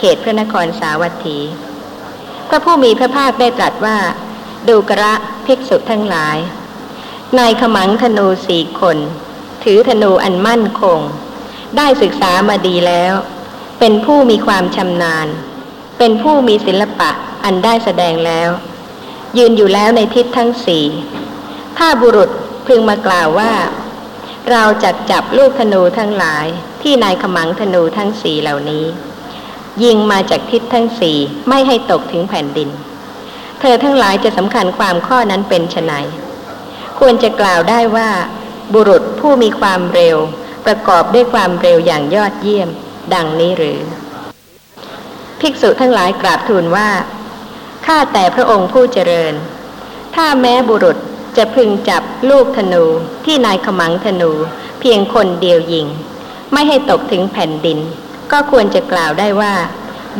เขตพระนครสาวัตถี พระผู้มีพระภาคได้ตรัสว่า ดูกระภิกษุทั้งหลาย นายขมังธนูสี่คน ถือธนูอันมั่นคง ได้ศึกษามาดีแล้ว เป็นผู้มีความชำนาญ เป็นผู้มีศิลปะอันได้แสดงแล้ว ยืนอยู่แล้วในทิศทั้งสี่ถ้าบุรุษพึงมากล่าวว่า เราจัดจับลูกธนูทั้งหลายที่นายขมังธนูทั้งสี่เหล่านี้ ยิงมาจากทิศทั้งสี่ไม่ให้ตกถึงแผ่นดิน เธอทั้งหลายจะสำคัญความข้อนั้นเป็นไฉนควรจะกล่าวได้ว่า บุรุษผู้มีความเร็ว ประกอบด้วยความเร็วอย่างยอดเยี่ยม ดังนี้หรือ ภิกษุทั้งหลายกราบทูลว่าข้าแต่พระองค์ผู้เจริญ ถ้าแม้บุรุษจะพึงจับลูกธนูที่นายขมังธนู เพียงคนเดียวยิง ไม่ให้ตกถึงแผ่นดิน ก็ควรจะกล่าวได้ว่า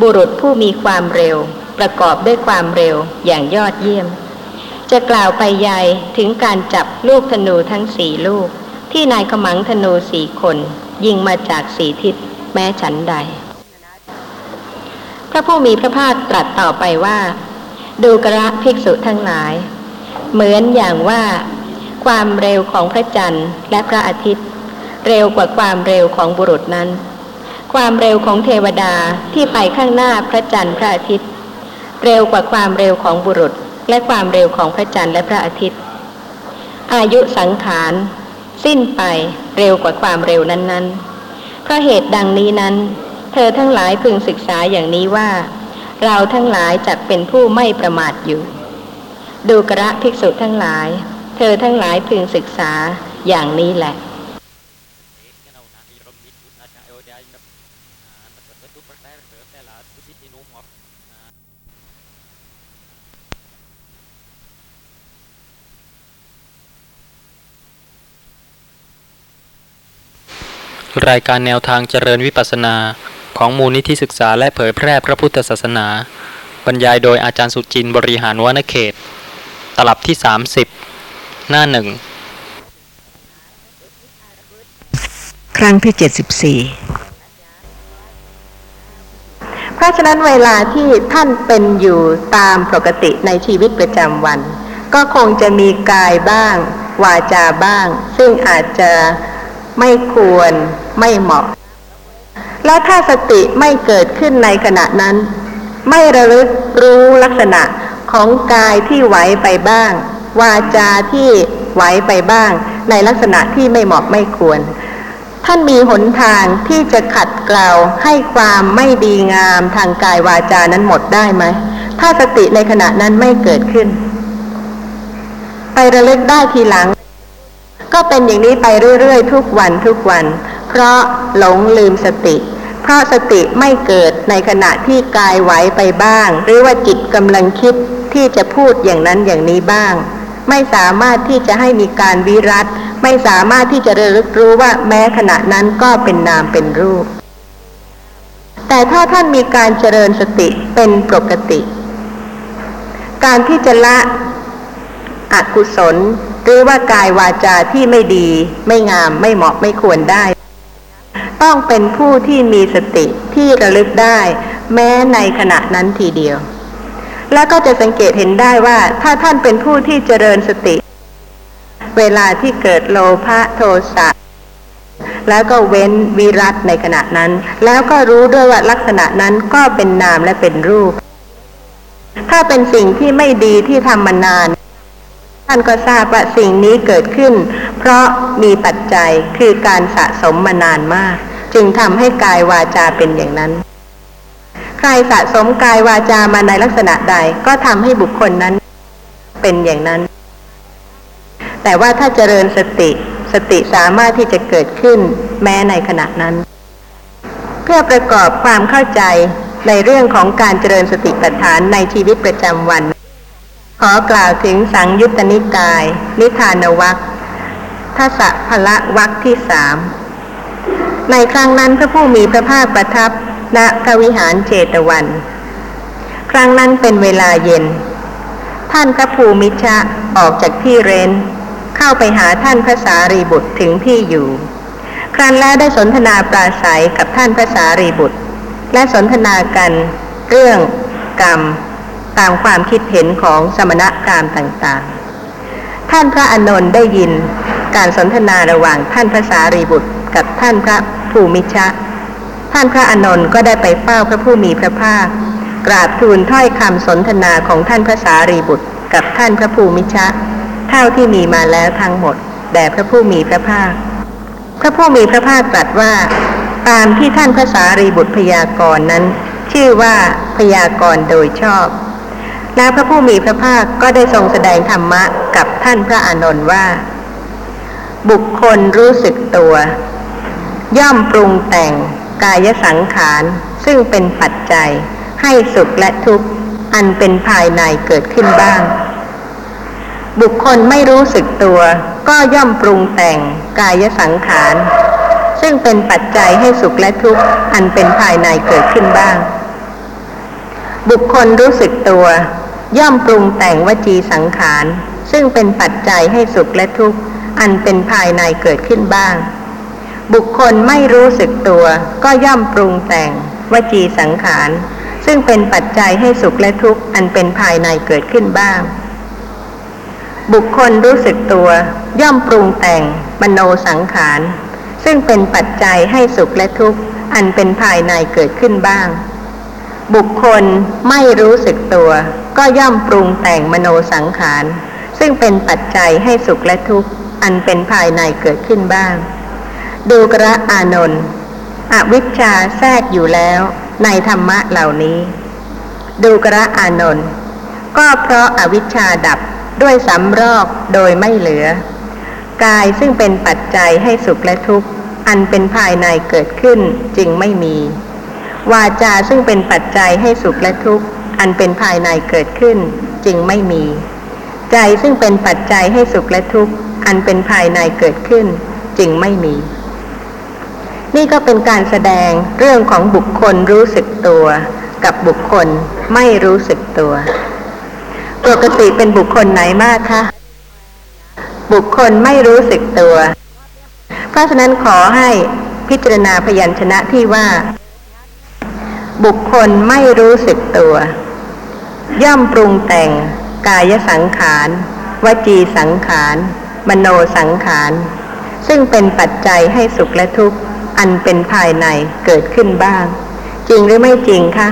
บุรุษผู้มีความเร็ว ประกอบด้วยความเร็วอย่างยอดเยี่ยม จะกล่าวไปใหญ่ถึงการจับลูกธนูทั้งสี่ลูก ที่นายขมังธนูสี่คน ยิงมาจากสีทิศแม้ฉันใด พระผู้มีพระภาคตรัสต่อไปว่า ดูกระภิกษุทั้งหลาย เหมือนอย่างว่า ความเร็วของพระจันทร์และพระอาทิตย์ เร็วกว่าความเร็วของบุรุษนั้น ความเร็วของเทวดาที่ไปข้างหน้าพระจันทร์พระอาทิตย์ เร็วกว่าความเร็วของบุรุษ และความเร็วของพระจันทร์และพระอาทิตย์ อายุสังขารสิ้นไปเร็วกว่าความเร็วนั้นๆ เพราะเหตุดังนี้นั้น เธอทั้งหลายพึงศึกษาอย่างนี้ว่า เราทั้งหลายจักเป็นผู้ไม่ประมาทอยู่ ดูกระภิกษุทั้งหลาย เธอทั้งหลายพึงศึกษาอย่างนี้แหละ รายการแนวทางเจริญวิปัสสนา ของมูลนิธิศึกษาและเผยแพร่พระพุทธศาสนา บรรยายโดยอาจารย์สุจินต์บริหารวนเขต ตลับที่ 30 หน้าหนึ่ง ครั้งที่เจ็ดสิบสี่เพราะฉะนั้นเวลาที่ท่านเป็นอยู่ตามปกติในชีวิตประจำวัน ก็คงจะมีกายบ้าง วาจาบ้าง ซึ่งอาจจะ ไม่ควรไม่เหมาะ และถ้าสติไม่เกิดขึ้นในขณะนั้น ไม่ระลึกรู้ลักษณะของกายที่ไหวไปบ้าง วาจาที่ไหวไปบ้าง ในลักษณะที่ไม่เหมาะไม่ควร ท่านมีหนทางที่จะขัดเกลาให้ความไม่ดีงามทางกายวาจานั้นหมดได้ไหม ถ้าสติในขณะนั้นไม่เกิดขึ้น ไประลึกได้ทีหลัง ก็เป็นอย่างนี้ไปเรื่อยๆ ทุกวันทุกวัน เพราะหลงลืมสติ เพราะสติไม่เกิดในขณะที่กายไหวไปบ้าง หรือว่าจิตกำลังคิดที่จะพูดอย่างนั้นอย่างนี้บ้าง ไม่สามารถที่จะให้มีการวิรัตไม่สามารถที่จะระลึกรู้ว่าแม้ขณะนั้นก็เป็นนามเป็นรูป แต่ถ้าท่านมีการเจริญสติเป็นปกติ การที่จะละอกุศล หรือว่ากายวาจาที่ไม่ดี ไม่งามไม่เหมาะไม่ควรได้ ต้องเป็นผู้ที่มีสติที่ระลึกได้ แม้ในขณะนั้นทีเดียว แล้วก็จะสังเกตเห็นได้ว่า ถ้าท่านเป็นผู้ที่เจริญสติ เวลาที่เกิดโลภะโทสะแล้วก็เว้นวิรัตในขณะนั้น แล้วก็รู้ด้วยว่าลักษณะนั้นก็เป็นนามและเป็นรูป ถ้าเป็นสิ่งที่ไม่ดีที่ทำมานาน ท่านก็ทราบว่าสิ่งนี้เกิดขึ้น เพราะมีปัจจัยคือการสะสมมานานมาก จึงทำให้กายวาจาเป็นอย่างนั้น ใครสะสมกายวาจามาในลักษณะใดก็ทำให้บุคคลนั้นเป็นอย่างนั้น แต่ว่าถ้าเจริญสติสติสามารถที่จะเกิดขึ้นแม้ในขณะนั้น เพื่อประกอบความเข้าใจในเรื่องของการเจริญสติปัฏฐานในชีวิตประจำวัน ขอกล่าวถึงสังยุตตนิกาย นิทานวัคทัศพละวัคที่สามในครั้งนั้นพระผู้มีพระภาคประทับณพระวิหารเจตวัน ครั้งนั้นเป็นเวลาเย็น ท่านพระภูมิชะออกจากที่เรนเข้าไปหาท่านพระสารีบุตรถึงที่อยู่ ครั้นแล้วได้สนทนาปราศัยกับท่านพระสารีบุตร และสนทนากันเรื่องกรรม ตามความคิดเห็นของสมณกามต่างๆ ท่านพระอานนท์ได้ยินการสนทนาระหว่างท่านพระสารีบุตร กับท่านพระภูมิชะ ท่านพระอานนท์ก็ได้ไปเฝ้าพระผู้มีพระภาค กราบทูลถ้อยคำสนทนาของท่านพระสารีบุตร กับท่านพระภูมิชะ เท่าที่มีมาแล้วทั้งหมดแด่พระผู้มีพระภาค พระผู้มีพระภาคตรัสว่าตามที่ท่านพระสารีบุตรพยากรณ์นั้น ชื่อว่าพยากรณ์โดยชอบ แล้วพระผู้มีพระภาคก็ได้ทรงแสดงธรรมะกับท่านพระอานนท์ว่า บุคคลรู้สึกตัว ย่อมปรุงแต่งกายสังขารซึ่งเป็นปัจจัย ให้สุขและทุกข์อันเป็นภายในเกิดขึ้นบ้าง บุคคลไม่รู้สึกตัว ก็ย่อมปรุงแต่งกายสังขารซึ่งเป็นปัจจัยให้สุขและทุกข์อันเป็นภายในเกิดขึ้นบ้าง บุคคลรู้สึกตัว ย่อมปรุงแต่งวจีสังขาร ซึ่งเป็นปัจจัยให้สุขและทุกข์ อันเป็นภายในเกิดขึ้นบ้าง บุคคลไม่รู้สึกตัว ก็ย่อมปรุงแต่งวจีสังขาร ซึ่งเป็นปัจจัยให้สุขและทุกข์อันเป็นภายในเกิดขึ้นบ้าง บุคคลรู้สึกตัว ย่อมปรุงแต่งมโนสังขาร ซึ่งเป็นปัจจัยให้สุขและทุกข์อันเป็นภายในเกิดขึ้นบ้าง บุคคลไม่รู้สึกตัว ก็ย่อมปรุงแต่งมโนสังขาร ซึ่งเป็นปัจจัยให้สุขและทุกข์ อันเป็นภายในเกิดขึ้นบ้าง ดูกระอานนท์อวิชชาแทรกอยู่แล้ว ในธรรมะเหล่านี้ ดูกระอานนท์ก็เพราะอาวิชชาดับด้วยสำรอกโดยไม่เหลือ กายซึ่งเป็นปัจจัยให้สุขและทุกข์ อันเป็นภายในเกิดขึ้นจึงไม่มี วาจาซึ่งเป็นปัจจัยให้สุขและทุกข์ อันเป็นภายในเกิดขึ้น จึงไม่มี ใจซึ่งเป็นปัจจัยให้สุขและทุกข์ อันเป็นภายในเกิดขึ้น จึงไม่มี นี่ก็เป็นการแสดงเรื่องของบุคคลรู้สึกตัว กับบุคคลไม่รู้สึกตัว ปกติเป็นบุคคลไหนมากคะบุคคลไม่รู้สึกตัว เพราะฉะนั้นขอให้พิจารณาพยัญชนะที่ว่า บุคคลไม่รู้สึกตัว ย่อมปรุงแต่ง กายสังขาร วจีสังขาร มโนสังขาร ซึ่งเป็นปัจจัยให้สุขและทุกข์ อันเป็นภายในเกิดขึ้นบ้าง จริงหรือไม่จริงคะ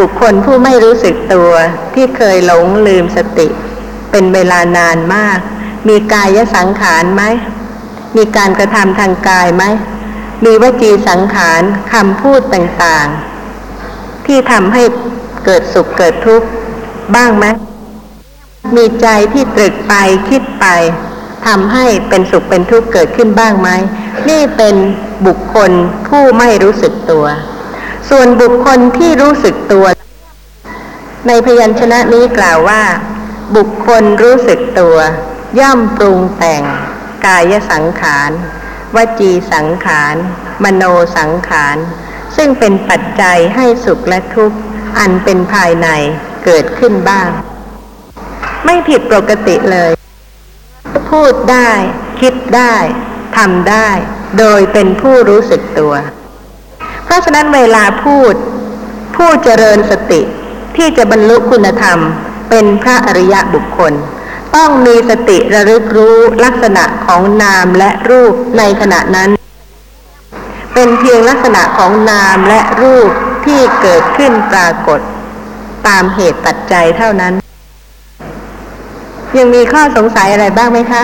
บุคคลผู้ไม่รู้สึกตัวที่เคยหลงลืมสติ เป็นเวลานานมาก มีกายสังขารไหม มีการกระทำทางกายไหม มีวจีสังขารคำพูดต่างๆ ที่ทำให้ เกิดสุขเกิดทุกข์บ้างไหมมีใจที่ตรึกไปคิดไปทำให้เป็นสุขเป็นทุกข์เกิดขึ้นบ้างไหมนี่เป็นบุคคลผู้ไม่รู้สึกตัว ส่วนบุคคลที่รู้สึกตัว ในพยัญชนะนี้กล่าวว่า บุคคลรู้สึกตัว ย่อมปรุงแต่ง กายสังขารวจีสังขาร มโนสังขาร ซึ่งเป็นปัจจัยให้สุขและทุกข์ อันเป็นภายในเกิดขึ้นบ้าง ไม่ผิดปกติเลย พูดได้ คิดได้ทำได้ โดยเป็นผู้รู้สึกตัว เพราะฉะนั้นเวลาพูด ผู้เจริญสติที่จะบรรลุคุณธรรม เป็นพระอริยะบุคคล ต้องมีสติระลึกรู้ลักษณะของนามและรูปในขณะนั้น เป็นเพียงลักษณะของนามและรูป ที่เกิดขึ้นปรากฏตามเหตุปัจจัยเท่านั้น ยังมีข้อสงสัยอะไรบ้างไหมคะ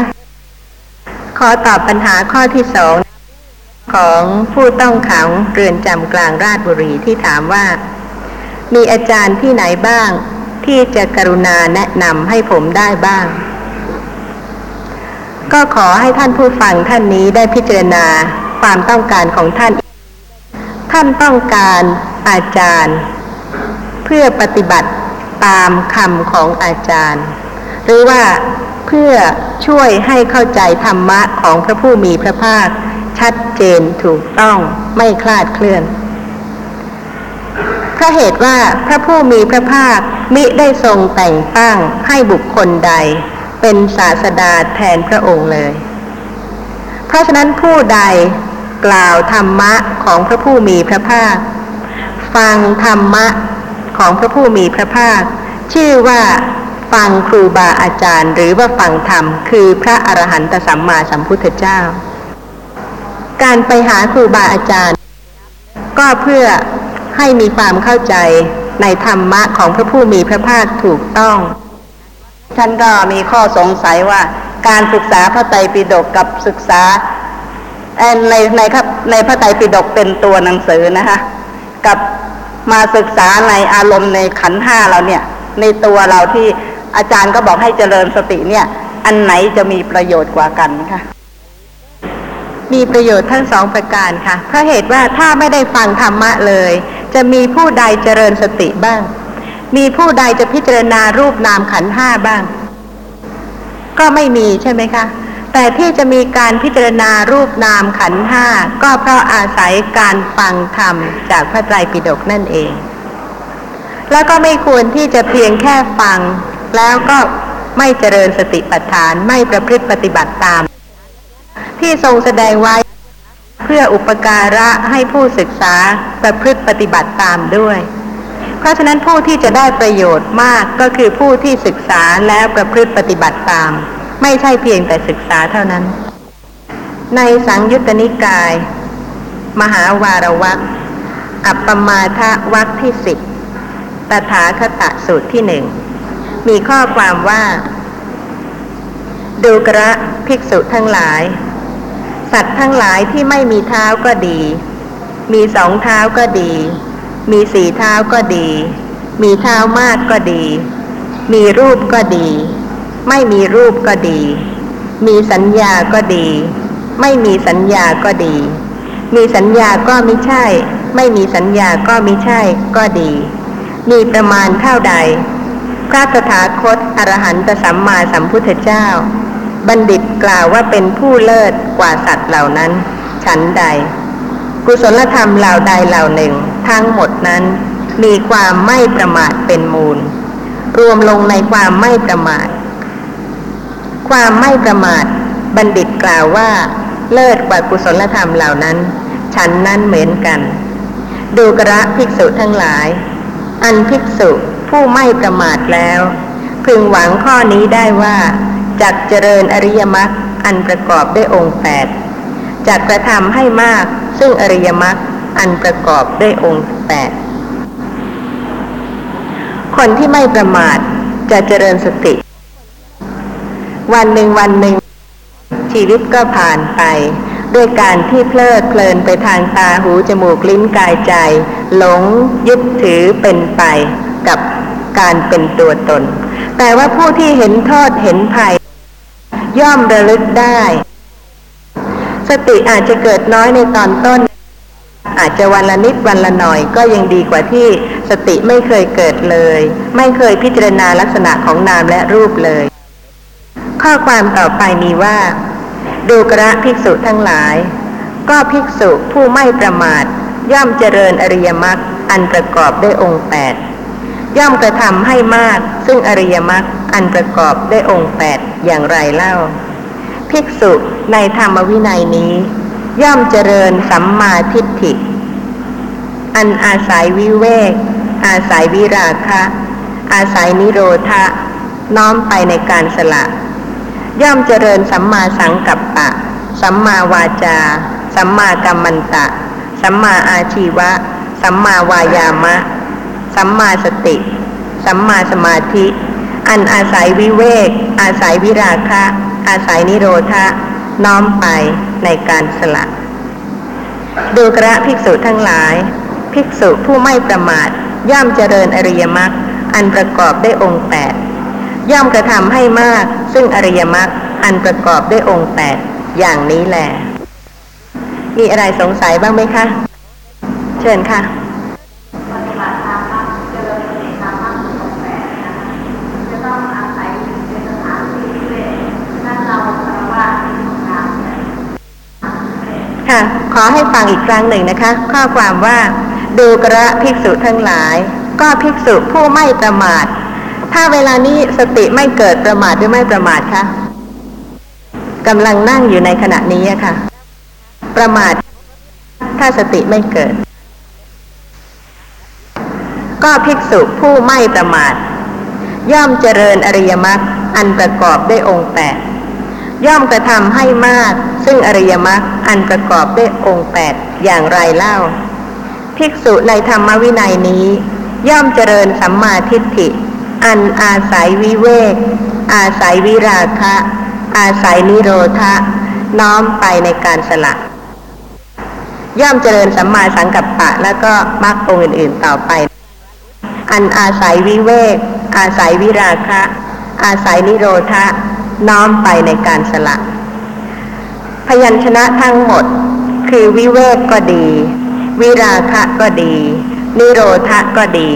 ขอตอบปัญหาข้อที่สองของผู้ต้องขังเรือนจำกลางราชบุรีที่ถามว่า มีอาจารย์ที่ไหนบ้าง ที่จะกรุณาแนะนำให้ผมได้บ้าง ก็ขอให้ท่านผู้ฟังท่านนี้ได้พิจารณาความต้องการของท่าน ท่านต้องการอาจารย์ เพื่อปฏิบัติตามคำของอาจารย์ หรือว่าเพื่อช่วยให้เข้าใจธรรมะของพระผู้มีพระภาค ชัดเจนถูกต้องไม่คลาดเคลื่อนเพราะเหตุว่าพระผู้มีพระภาคมิได้ทรงแต่งตั้งให้บุคคลใด เป็นศาสดาแทนพระองค์เลย เพราะฉะนั้นผู้ใด กล่าวธรรมะของพระผู้มีพระภาค ฟังธรรมะของพระผู้มีพระภาค ชื่อว่าฟังครูบาอาจารย์ หรือว่าฟังธรรม คือพระอรหันตสัมมาสัมพุทธเจ้า การไปหาครูบาอาจารย์ ก็เพื่อให้มีความเข้าใจในธรรมะของพระผู้มีพระภาคถูกต้อง ท่านก็มีข้อสงสัยว่าการศึกษาพระไตรปิฎกกับศึกษา ในในครับในพระไตรปิฎกเป็นตัวหนังสือนะคะ กับมาศึกษาในอารมณ์ในขันห้าเราเนี่ย ในตัวเราที่อาจารย์ก็บอกให้เจริญสติเนี่ย อันไหนจะมีประโยชน์กว่ากันคะมีประโยชน์ทั้งสองประการค่ะ เพราะเหตุว่าถ้าไม่ได้ฟังธรรมะเลย จะมีผู้ใดเจริญสติบ้าง มีผู้ใดจะพิจารณารูปนามขันห้าบ้าง ก็ไม่มีใช่ไหมคะ แต่ที่จะมีการพิจารณารูปนามขันธ์ห้าก็เพราะอาศัยการฟังธรรมจากพระไตรปิฎกนั่นเอง แล้วก็ไม่ควรที่จะเพียงแค่ฟัง แล้วก็ไม่เจริญสติปัฏฐานไม่ประพฤติปฏิบัติตาม ที่ทรงแสดงไว้เพื่ออุปการะให้ผู้ศึกษาประพฤติปฏิบัติตามด้วย เพราะฉะนั้นผู้ที่จะได้ประโยชน์มากก็คือผู้ที่ศึกษาแล้วประพฤติปฏิบัติตาม ไม่ใช่เพียงแต่ศึกษาเท่านั้น ในสังยุตตนิกาย มหาวารวักอัปปมาทะวักที่สิบตถาคตสูตรที่หนึ่ง มีข้อความว่า ดูกระภิกษุทั้งหลาย สัตว์ทั้งหลายที่ไม่มีเท้าก็ดี มีสองเท้าก็ดี มีสี่เท้าก็ดี มีเท้ามากก็ดี มีรูปก็ดี ไม่มีรูปก็ดี มีสัญญาก็ดี ไม่มีสัญญาก็ดี มีสัญญาก็ไม่ใช่ ไม่มีสัญญาก็ไม่ใช่ก็ดี มีประมาณเท่าใด พระตถาคตอรหันตสัมมาสัมพุทธเจ้า บัณฑิตกล่าวว่าเป็นผู้เลิศกว่าสัตว์เหล่านั้น ฉันใด กุศลธรรมเหล่าใดเหล่าหนึ่ง ทั้งหมดนั้นมีความไม่ประมาทเป็นมูล รวมลงในความไม่ประมาท ความไม่ประมาท บัณฑิตกล่าวว่า เลิศกว่ากุศลธรรมเหล่านั้น ฉันนั้นเหมือนกัน ดูกระภิกษุทั้งหลาย อันภิกษุผู้ไม่ประมาทแล้ว พึงหวังข้อนี้ได้ว่าจักเจริญอริยมรรคอันประกอบด้วยองค์แปดจักกระทำให้มากซึ่งอริยมรรคอันประกอบด้วยองค์แปดคนที่ไม่ประมาทจะเจริญสติ วันหนึ่งวันหนึ่ง ชีวิตก็ผ่านไป ด้วยการที่เพลิดเพลินไปทางตาหูจมูกลิ้นกายใจ หลงยึดถือเป็นไปกับการเป็นตัวตน แต่ว่าผู้ที่เห็นโทษเห็นภัย ย่อมระลึกได้ สติอาจจะเกิดน้อยในตอนต้น อาจจะวันละนิดวันละหน่อยก็ยังดีกว่าที่สติไม่เคยเกิดเลย ไม่เคยพิจารณาลักษณะของนามและรูปเลย ข้อความต่อไปมีว่า ดูกระภิกษุทั้งหลาย ก็ภิกษุผู้ไม่ประมาท ย่อมเจริญอริยมรรคอันประกอบด้วยองค์แปดย่อมกระทำให้มาก ซึ่งอริยมรรคอันประกอบด้วยองค์แปดอย่างไรเล่า ภิกษุในธรรมวินัยนี้ ย่อมเจริญสัมมาทิฏฐิ อันอาศัยวิเวก อาศัยวิราคะ อาศัยนิโรธะ น้อมไปในการสละ ย่อมเจริญสัมมาสังกัปปะ สัมมาวาจา สัมมากัมมันตะ สัมมาอาชีวะ สัมมาวายามะ สัมมาสติ สัมมาสมาธิ อันอาศัยวิเวก อาศัยวิราคะ อาศัยนิโรธะ น้อมไปในการสละ ดูกระภิกษุทั้งหลาย ภิกษุผู้ไม่ประมาทย่อมเจริญอริยมรรคอันประกอบด้วยองค์แปด ย่อมกระทำให้มาก ซึ่งอริยมรรคอันประกอบด้วยองค์แปดอย่างนี้แหละมีอะไรสงสัยบ้างไหมคะ เชิญค่ะค่ะ ขอให้ฟังอีกครั้งหนึ่งนะคะ ข้อความว่า ดูกระภิกษุทั้งหลาย ก็ภิกษุผู้ไม่ประมาท ถ้าเวลานี้สติไม่เกิดประมาทหรือไม่ประมาทคะกำลังนั่งอยู่ในขณะนี้อะค่ะ ประมาท ถ้าสติไม่เกิด ก็ภิกษุผู้ไม่ประมาท ย่อมเจริญอริยมรรคอันประกอบด้วยองค์แปดย่อมกระทำให้มาก ซึ่งอริยมรรคอันประกอบด้วยองค์แปดอย่างไรเล่า ภิกษุในธรรมวินัยนี้ ย่อมเจริญสัมมาทิฏฐิ อันอาศัยวิเวก อาศัยวิราคะ อาศัยนิโรธะ น้อมไปในการสละ ย่อมเจริญสัมมาสังกัปปะแล้วก็มรรคองอื่น ๆต่อไป อันอาศัยวิเวก อาศัยวิราคะ อาศัยนิโรธะ น้อมไปในการสละ พยัญชนะทั้งหมด คือวิเวกก็ดี วิราคะก็ดี นิโรธะก็ดี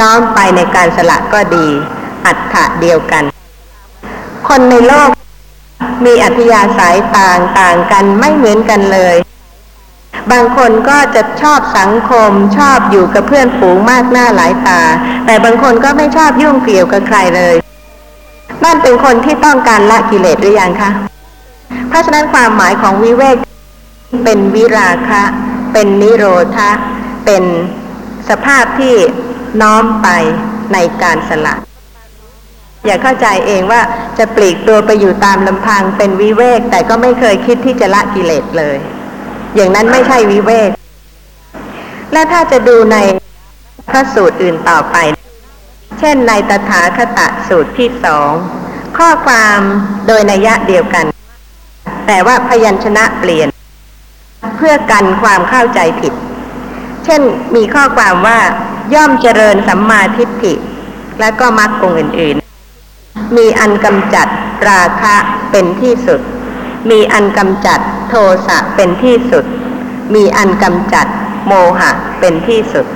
น้อมไปในการสละก็ดี อัตถะเดียวกัน คนในโลกมีอัธยาศัยต่างต่างกันไม่เหมือนกันเลย บางคนก็จะชอบสังคมชอบอยู่กับเพื่อนฝูงมากหน้าหลายตา แต่บางคนก็ไม่ชอบยุ่งเกี่ยวกับใครเลยนั่นเป็นคนที่ต้องการละกิเลสหรือยังคะเพราะฉะนั้นความหมายของวิเวกเป็นวิราคะ เป็นนิโรธะเป็น สภาพที่น้อมไปในการสละ อย่าเข้าใจเองว่าจะปลีกตัวไปอยู่ตามลำพังเป็นวิเวก แต่ก็ไม่เคยคิดที่จะละกิเลสเลย อย่างนั้นไม่ใช่วิเวก และถ้าจะดูในพระสูตรอื่นต่อไป เช่นในตถาคตสูตรที่สองข้อความโดยนัยยะเดียวกัน แต่ว่าพยัญชนะเปลี่ยน เพื่อกันความเข้าใจผิด เช่นมีข้อความว่าย่อมเจริญสัมมาทิฏฐิ และก็มรรคองอื่นๆ มีอันกำจัดราคะเป็นที่สุด มีอันกำจัดโทสะเป็นที่สุด มีอันกำจัดโมหะเป็นที่สุด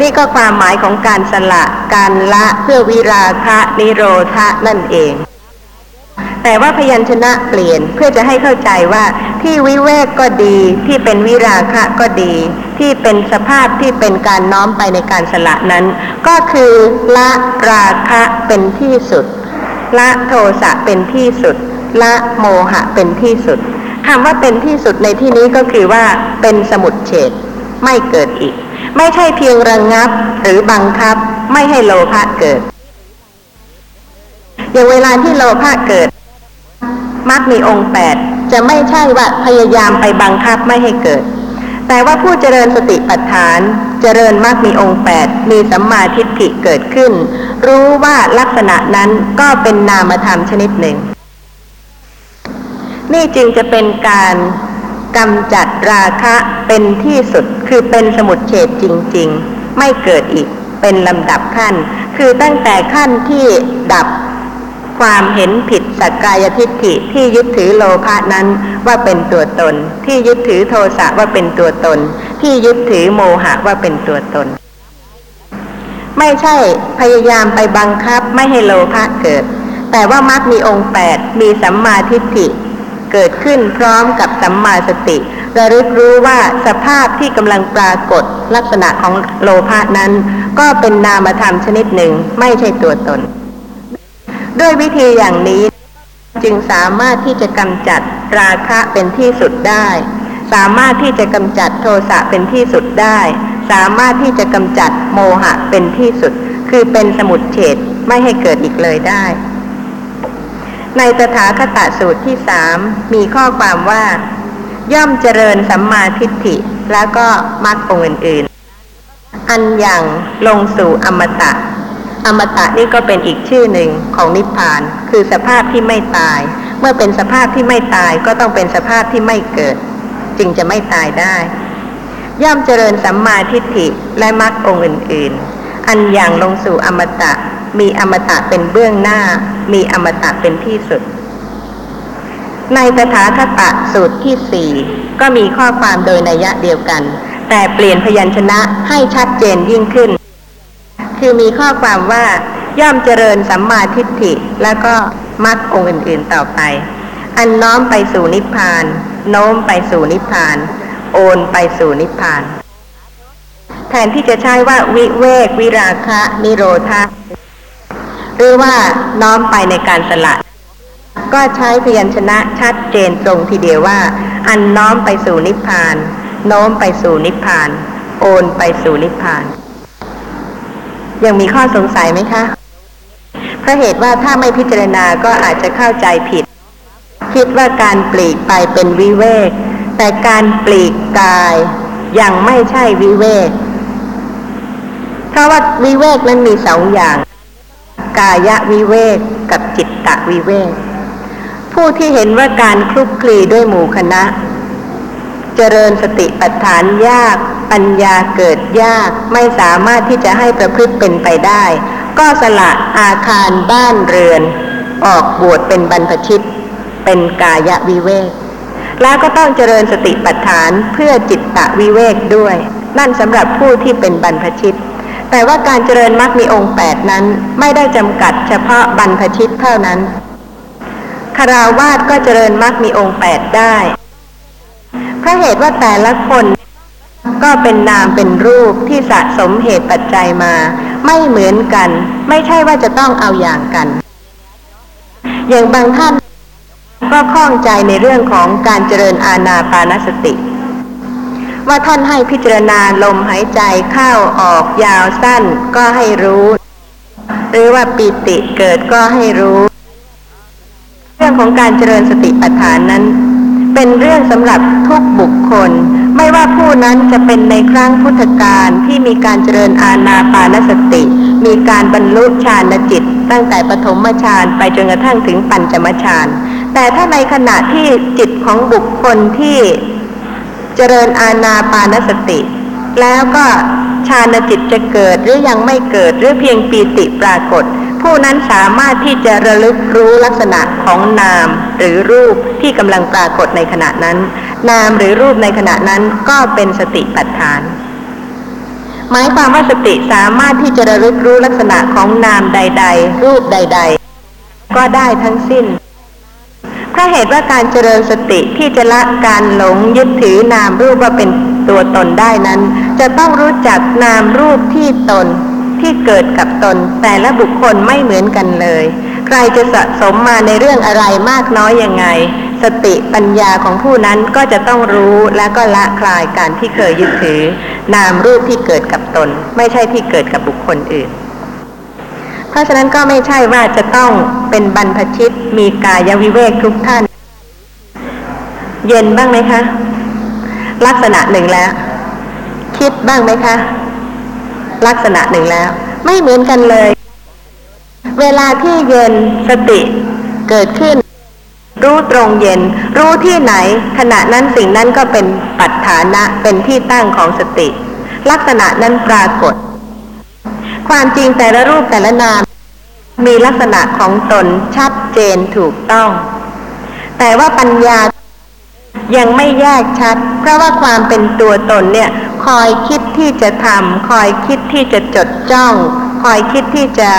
นี่ก็ความหมายของการสละการละเพื่อวิราคะนิโรธะนั่นเอง แต่ว่าพยัญชนะเปลี่ยนเพื่อจะให้เข้าใจว่าที่วิเวกก็ดี ที่เป็นวิราคะก็ดี ที่เป็นสภาพที่เป็นการน้อมไปในการสละนั้น ก็คือละราคะเป็นที่สุด ละโทสะเป็นที่สุด ละโมหะเป็นที่สุดคำว่าเป็นที่สุดในที่นี้ก็คือว่าเป็นสมุดเฉดไม่เกิดอีก ไม่ใช่เพียงระงงับหรือบังคับ ไม่ให้โลภะเกิด อย่างเวลาที่โลภะเกิด มักมีองค์แปดจะไม่ใช่ว่าพยายามไปบังคับไม่ให้เกิด แต่ว่าผู้เจริญสติปัฏฐาน เจริญมักมีองค์แปดมีสัมมาทิฏฐิเกิดขึ้น รู้ว่าลักษณะนั้นก็เป็นนามธรรมชนิดหนึ่ง นี่จึงจะเป็นการกำจัดราคะเป็นที่สุดคือเป็นสมุดเฉดจริง ๆ ไม่เกิดอีกเป็นลำดับขั้น คือตั้งแต่ขั้นที่ดับ ความเห็นผิดสักกายทิฏฐิที่ยึดถือโลภะนั้นว่าเป็นตัวตน ที่ยึดถือโทสะว่าเป็นตัวตน ที่ยึดถือโมหะว่าเป็นตัวตน ไม่ใช่พยายามไปบังคับไม่ให้โลภะเกิด แต่ว่ามักมีองค์แปดมีสัมมาทิฏฐิเกิดขึ้นพร้อมกับสัมมาสติระลึกรู้ว่าสภาพที่กำลังปรากฏลักษณะของโลภะนั้น ก็เป็นนามธรรมชนิดหนึ่งไม่ใช่ตัวตน ด้วยวิธีอย่างนี้จึงสามารถที่จะกำจัดราคะเป็นที่สุดได้ สามารถที่จะกำจัดโทสะเป็นที่สุดได้ สามารถที่จะกำจัดโมหะเป็นที่สุด คือเป็นสมุดเฉดไม่ให้เกิดอีกเลยได้ ในตถาคตสูตรที่สามมีข้อความว่า ย่อมเจริญสัมมาทิฏฐิแล้วก็มรรคองค์อื่นๆ อันอย่างลงสู่อมตะ อมตะนี่ก็เป็นอีกชื่อหนึ่งของนิพพาน คือสภาพที่ไม่ตาย เมื่อเป็นสภาพที่ไม่ตายก็ต้องเป็นสภาพที่ไม่เกิด จึงจะไม่ตายได้ ย่อมเจริญสัมมาทิฏฐิและมรรคองค์อื่น ๆ อันอย่างลงสู่อมตะ มีอมตะเป็นเบื้องหน้า มีอมตะเป็นที่สุด ในตถาคตะสูตรที่สี่ก็มีข้อความโดยนัยยะเดียวกัน แต่เปลี่ยนพยัญชนะให้ชัดเจนยิ่งขึ้น คือมีข้อความว่าย่อมเจริญสัมมาทิฏฐิ แล้วก็มรรคองค์อื่น ๆต่อไป อันน้อมไปสู่นิพพาน โน้มไปสู่นิพพาน โอนไปสู่นิพพาน แทนที่จะใช้ว่าวิเวก วิราคะ นิโรธะหรือว่าน้อมไปในการสละ ก็ใช้พยัญชนะชัดเจนตรงทีเดียวว่า อันน้อมไปสู่นิพพาน โน้มไปสู่นิพพาน โอนไปสู่นิพพาน ยังมีข้อสงสัยไหมคะเพราะเหตุว่าถ้าไม่พิจารณาก็อาจจะเข้าใจผิด คิดว่าการปลีกไปเป็นวิเวก แต่การปลีกกายยังไม่ใช่วิเวก เพราะว่าวิเวกนั้นมีสองอย่าง กายวิเวกกับจิตตะวิเวก ผู้ที่เห็นว่าการคลุกคลีด้วยหมู่คณะ เจริญสติปัฏฐานยาก ปัญญาเกิดยากไม่สามารถที่จะให้ประพฤติเป็นไปได้ ก็สละอาคารบ้านเรือน ออกบวชเป็นบรรพชิต เป็นกายวิเวก แล้วก็ต้องเจริญสติปัฏฐานเพื่อจิตตะวิเวกด้วย นั่นสำหรับผู้ที่เป็นบรรพชิต แต่ว่าการเจริญมรรคมีองค์แปดนั้นไม่ได้จำกัดเฉพาะบรรพชิตเท่านั้นคาราวาสก็เจริญมรรคมีองค์แปดได้ เพราะเหตุว่าแต่ละคนก็เป็นนามเป็นรูปที่สะสมเหตุปัจจัยมา ไม่เหมือนกัน ไม่ใช่ว่าจะต้องเอาอย่างกัน อย่างบางท่านก็ข้องใจในเรื่องของการเจริญอาณาปานสติ ว่าท่านให้พิจารณาลมหายใจเข้าออกยาวสั้นก็ให้รู้ หรือว่าปีติเกิดก็ให้รู้ เรื่องของการเจริญสติปัฏฐานนั้น เป็นเรื่องสำหรับทุกบุคคล ไม่ว่าผู้นั้นจะเป็นในครั้งพุทธกาลที่มีการเจริญอาณาปานสติ มีการบรรลุฌานจิต ตั้งแต่ปฐมฌานไปจนกระทั่งถึงปัญจมฌานแต่ถ้าในขณะที่จิตของบุคคลที่เจริญอาณาปานสติ แล้วก็ฌานจิตจะเกิดหรือยังไม่เกิดหรือเพียงปีติปรากฏ ผู้นั้นสามารถที่จะระลึกรู้ลักษณะของนามหรือรูปที่กำลังปรากฏในขณะนั้น นามหรือรูปในขณะนั้นก็เป็นสติปัฏฐาน หมายความว่าสติสามารถที่จะระลึกรู้ลักษณะของนามใด ๆ รูปใด ๆ ก็ได้ทั้งสิ้นเพราะเหตุว่าการเจริญสติที่จะละการหลงยึดถือนามรูปว่าเป็นตัวตนได้นั้น จะต้องรู้จักนามรูปที่ตน ที่เกิดกับตนแต่ละบุคคลไม่เหมือนกันเลย ใครจะสะสมมาในเรื่องอะไรมากน้อยยังไง สติปัญญาของผู้นั้นก็จะต้องรู้และก็ละคลายการที่เคยยึดถือ นามรูปที่เกิดกับตน ไม่ใช่ที่เกิดกับบุคคลอื่น เพราะฉะนั้นก็ไม่ใช่ว่าจะต้องเป็นบรรพชิตมีกายวิเวกทุกท่าน เย็นบ้างไหมคะ ลักษณะหนึ่งแล้ว คิดบ้างไหมคะ ลักษณะหนึ่งแล้ว ไม่เหมือนกันเลย เวลาที่เย็นสติเกิดขึ้น รู้ตรงเย็น รู้ที่ไหน ขณะนั้นสิ่งนั้นก็เป็นปัจฐานะเป็นที่ตั้งของสติ ลักษณะนั้นปรากฏ ความจริงแต่ละรูปแต่ละนาม มีลักษณะของตนชัดเจนถูกต้อง แต่ว่าปัญญา ยังไม่แยกชัด เพราะว่าความเป็นตัวตนเนี่ยคอยคิดที่จะทำคอยคิดที่จะจดจ้อง คอยคิดที่จะ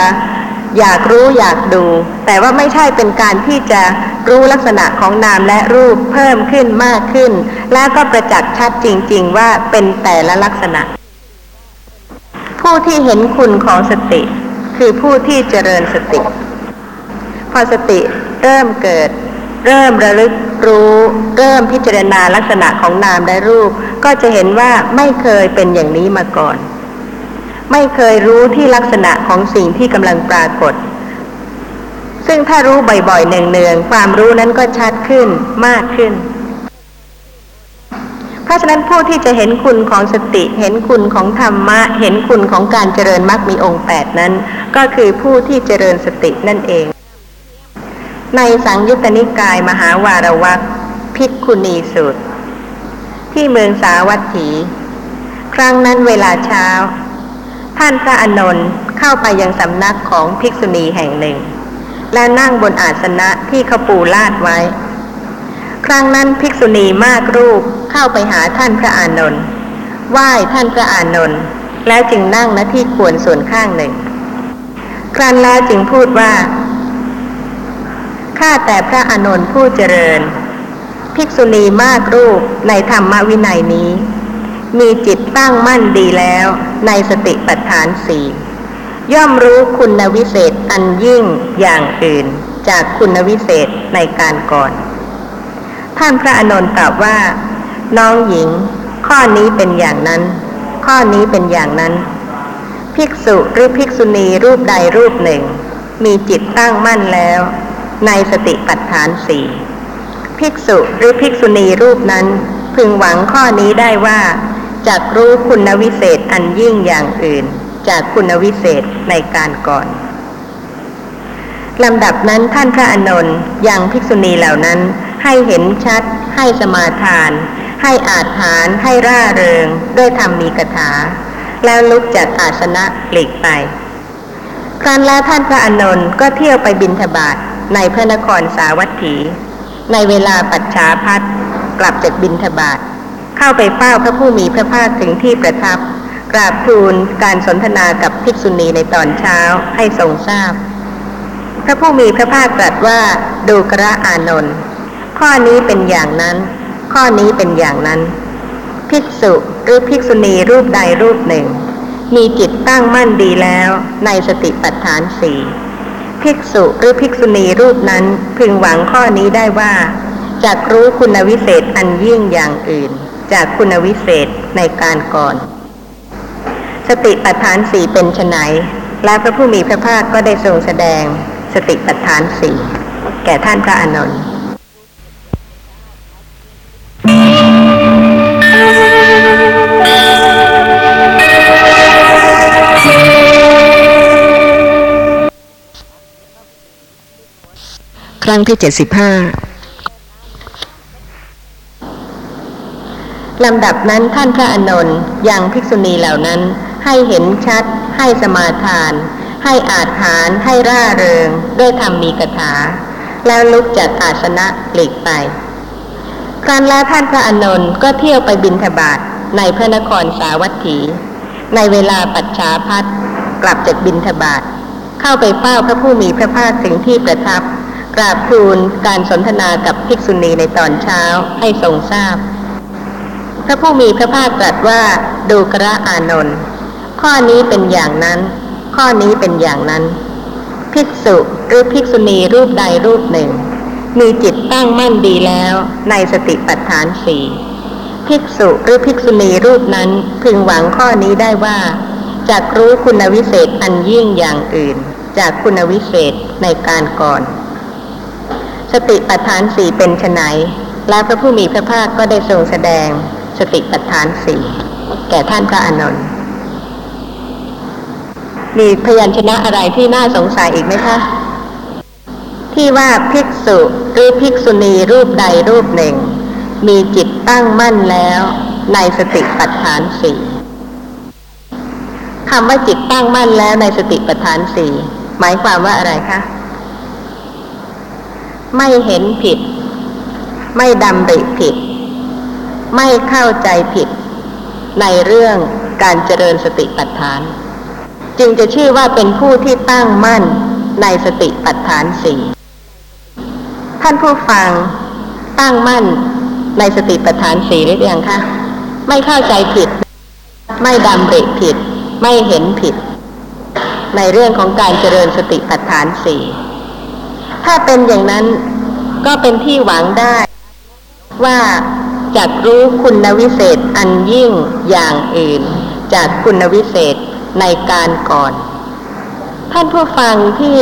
อยากรู้อยากดู แต่ว่าไม่ใช่เป็นการที่จะรู้ลักษณะของนามและรูปเพิ่มขึ้นมากขึ้น แล้วก็ประจักษ์ชัดจริง ๆ ว่าเป็นแต่ละลักษณะ ผู้ที่เห็นคุณของสติ คือผู้ที่เจริญสติ พอสติเริ่มเกิด เริ่มระลึกรู้เริ่มพิจารณาลักษณะของนามและรูป ก็จะเห็นว่าไม่เคยเป็นอย่างนี้มาก่อน ไม่เคยรู้ที่ลักษณะของสิ่งที่กำลังปรากฏ ซึ่งถ้ารู้บ่อยๆเนืองๆความรู้นั้นก็ชัดขึ้นมากขึ้น เพราะฉะนั้นผู้ที่จะเห็นคุณของสติ เห็นคุณของธรรมะ เห็นคุณของการเจริญมรรคมีองค์แปดนั้น ก็คือผู้ที่เจริญสตินั่นเอง ในสังยุตตนิกายมหาวารวักพิกุณีสูตร ที่เมืองสาวัตถี ครั้งนั้นเวลาเช้า ท่านพระอนนท์เข้าไปยังสำนักของภิกษุณีแห่งหนึ่ง และนั่งบนอาสนะที่เขาปูลาดไว้ ครั้งนั้นภิกษุณีมากรูปเข้าไปหาท่านพระอานนท์ไหว้ท่านพระอานนท์แล้วจึงนั่งณที่ควรส่วนข้างหนึ่ง ครั้นแล้วจึงพูดว่า ข้าแต่พระอานนท์ผู้เจริญ ภิกษุณีมากรูปในธรรมวินัยนี้ มีจิตตั้งมั่นดีแล้วในสติปัฏฐานสี่ย่อมรู้คุณวิเศษอันยิ่งอย่างอื่นจากคุณวิเศษในการก่อน ท่านพระอนนท์ตอบว่า น้องหญิง ข้อนี้เป็นอย่างนั้น ข้อนี้เป็นอย่างนั้น ภิกษุหรือภิกษุณีรูปใดรูปหนึ่ง มีจิตตั้งมั่นแล้ว ในสติปัฏฐานสี่ภิกษุหรือภิกษุณีรูปนั้น พึงหวังข้อนี้ได้ว่าจากรู้คุณวิเศษอันยิ่งอย่างอื่น จากคุณวิเศษในการก่อนลำดับนั้นท่านพระอนนท์ยังภิกษุณีเหล่านั้น ให้เห็นชัด ให้สมาทาน ให้อาจหารให้ร่าเริง ด้วยธรรมมีกถา แล้วลุกจากอาสนะหลีกไป ครั้นแล้วท่านพระอนนท์ก็เที่ยวไปบินทบาท ในพระนครสาวัตถี ในเวลาปัจฉาพัดกลับจากบินทบาทเข้าไปเฝ้าพระผู้มีพระภาคถึงที่ประทับ กราบทูลการสนทนากับภิกษุณีในตอนเช้าให้ทรงทราบ พระผู้มีพระภาคตรัสว่าดูกระอานนท์ข้อนี้เป็นอย่างนั้น ข้อนี้เป็นอย่างนั้น ภิภิกษุหรือภิกษุณีรูปใดรูปหนึ่ง มีจิตตั้งมั่นดีแล้วในสติปัฏฐานสี่ ภิกษุหรือภิกษุณีรูปนั้นพึงหวังข้อนี้ได้ว่าจากรู้คุณวิเศษอันยิ่งอย่างอื่น จากคุณวิเศษในการก่อน สติปัฏฐานสี่เป็นไฉนและพระผู้มีพระภาคก็ได้ทรงแสดง สติปัฏฐานสี่แก่ท่านพระอานนท์ ที่เจ็ดสิบห้าลำดับนั้นท่านพระอานนท์ยังภิกษุณีเหล่านั้น ให้เห็นชัด ให้สมาทาน ให้อาจหารให้ร่าเริง ด้วยธรรมมีกถา แล้วลุกจากอาสนะหลีกไปครั้นแล้วท่านพระอานนท์ก็เที่ยวไปบินทบาทในพระนครสาวัตถี ในเวลาปัจฉาพัดกลับจากบินทบาทเข้าไปเฝ้าพระผู้มีพระภาคถึงที่ประทับ กราบทูลการสนทนากับภิกษุณีในตอนเช้าให้ทรงทราบ พระผู้มีพระภาคตรัสว่าดูกระอานนท์ข้อนี้เป็นอย่างนั้น ข้อนี้เป็นอย่างนั้น ภิกษุหรือภิกษุณีรูปใดรูปหนึ่ง มีจิตตั้งมั่นดีแล้วในสติปัฏฐานสี่ภิกษุหรือภิกษุณีรูปนั้นพึงหวังข้อนี้ได้ว่าจากรู้คุณวิเศษอันยิ่งอย่างอื่น จากคุณวิเศษในการก่อน สติปัฏฐานสี่เป็นไนและพระผู้มีพระภาคก็ได้ทรงแสดงสติปัฏฐานสี่แก่ท่านพระอานนท์มีพยัญชนะอะไรที่น่าสงสัยอีกไหมคะ ที่ว่าภิกษุหรือภิกษุณีรูปใดรูปหนึ่ง มีจิตตั้งมั่นแล้วในสติปัฏฐานสี่คำว่าจิตตั้งมั่นแล้วในสติปัฏฐานสี่หมายความว่าอะไรคะ ไม่เห็นผิด ไม่ดำริผิด ไม่เข้าใจผิด ในเรื่องการเจริญสติปัฏฐาน จึงจะชื่อว่าเป็นผู้ที่ตั้งมั่นในสติปัฏฐานสี่ท่านผู้ฟังตั้งมั่นในสติปัฏฐานสี่หรือยังคะไม่เข้าใจผิด ไม่ดำริผิด ไม่เห็นผิด ในเรื่องของการเจริญสติปัฏฐานสี่ ถ้าเป็นอย่างนั้นก็เป็นที่หวังได้ ว่าจากรู้คุณวิเศษอันยิ่งอย่างอื่น จากคุณวิเศษในการก่อน ท่านผู้ฟังที่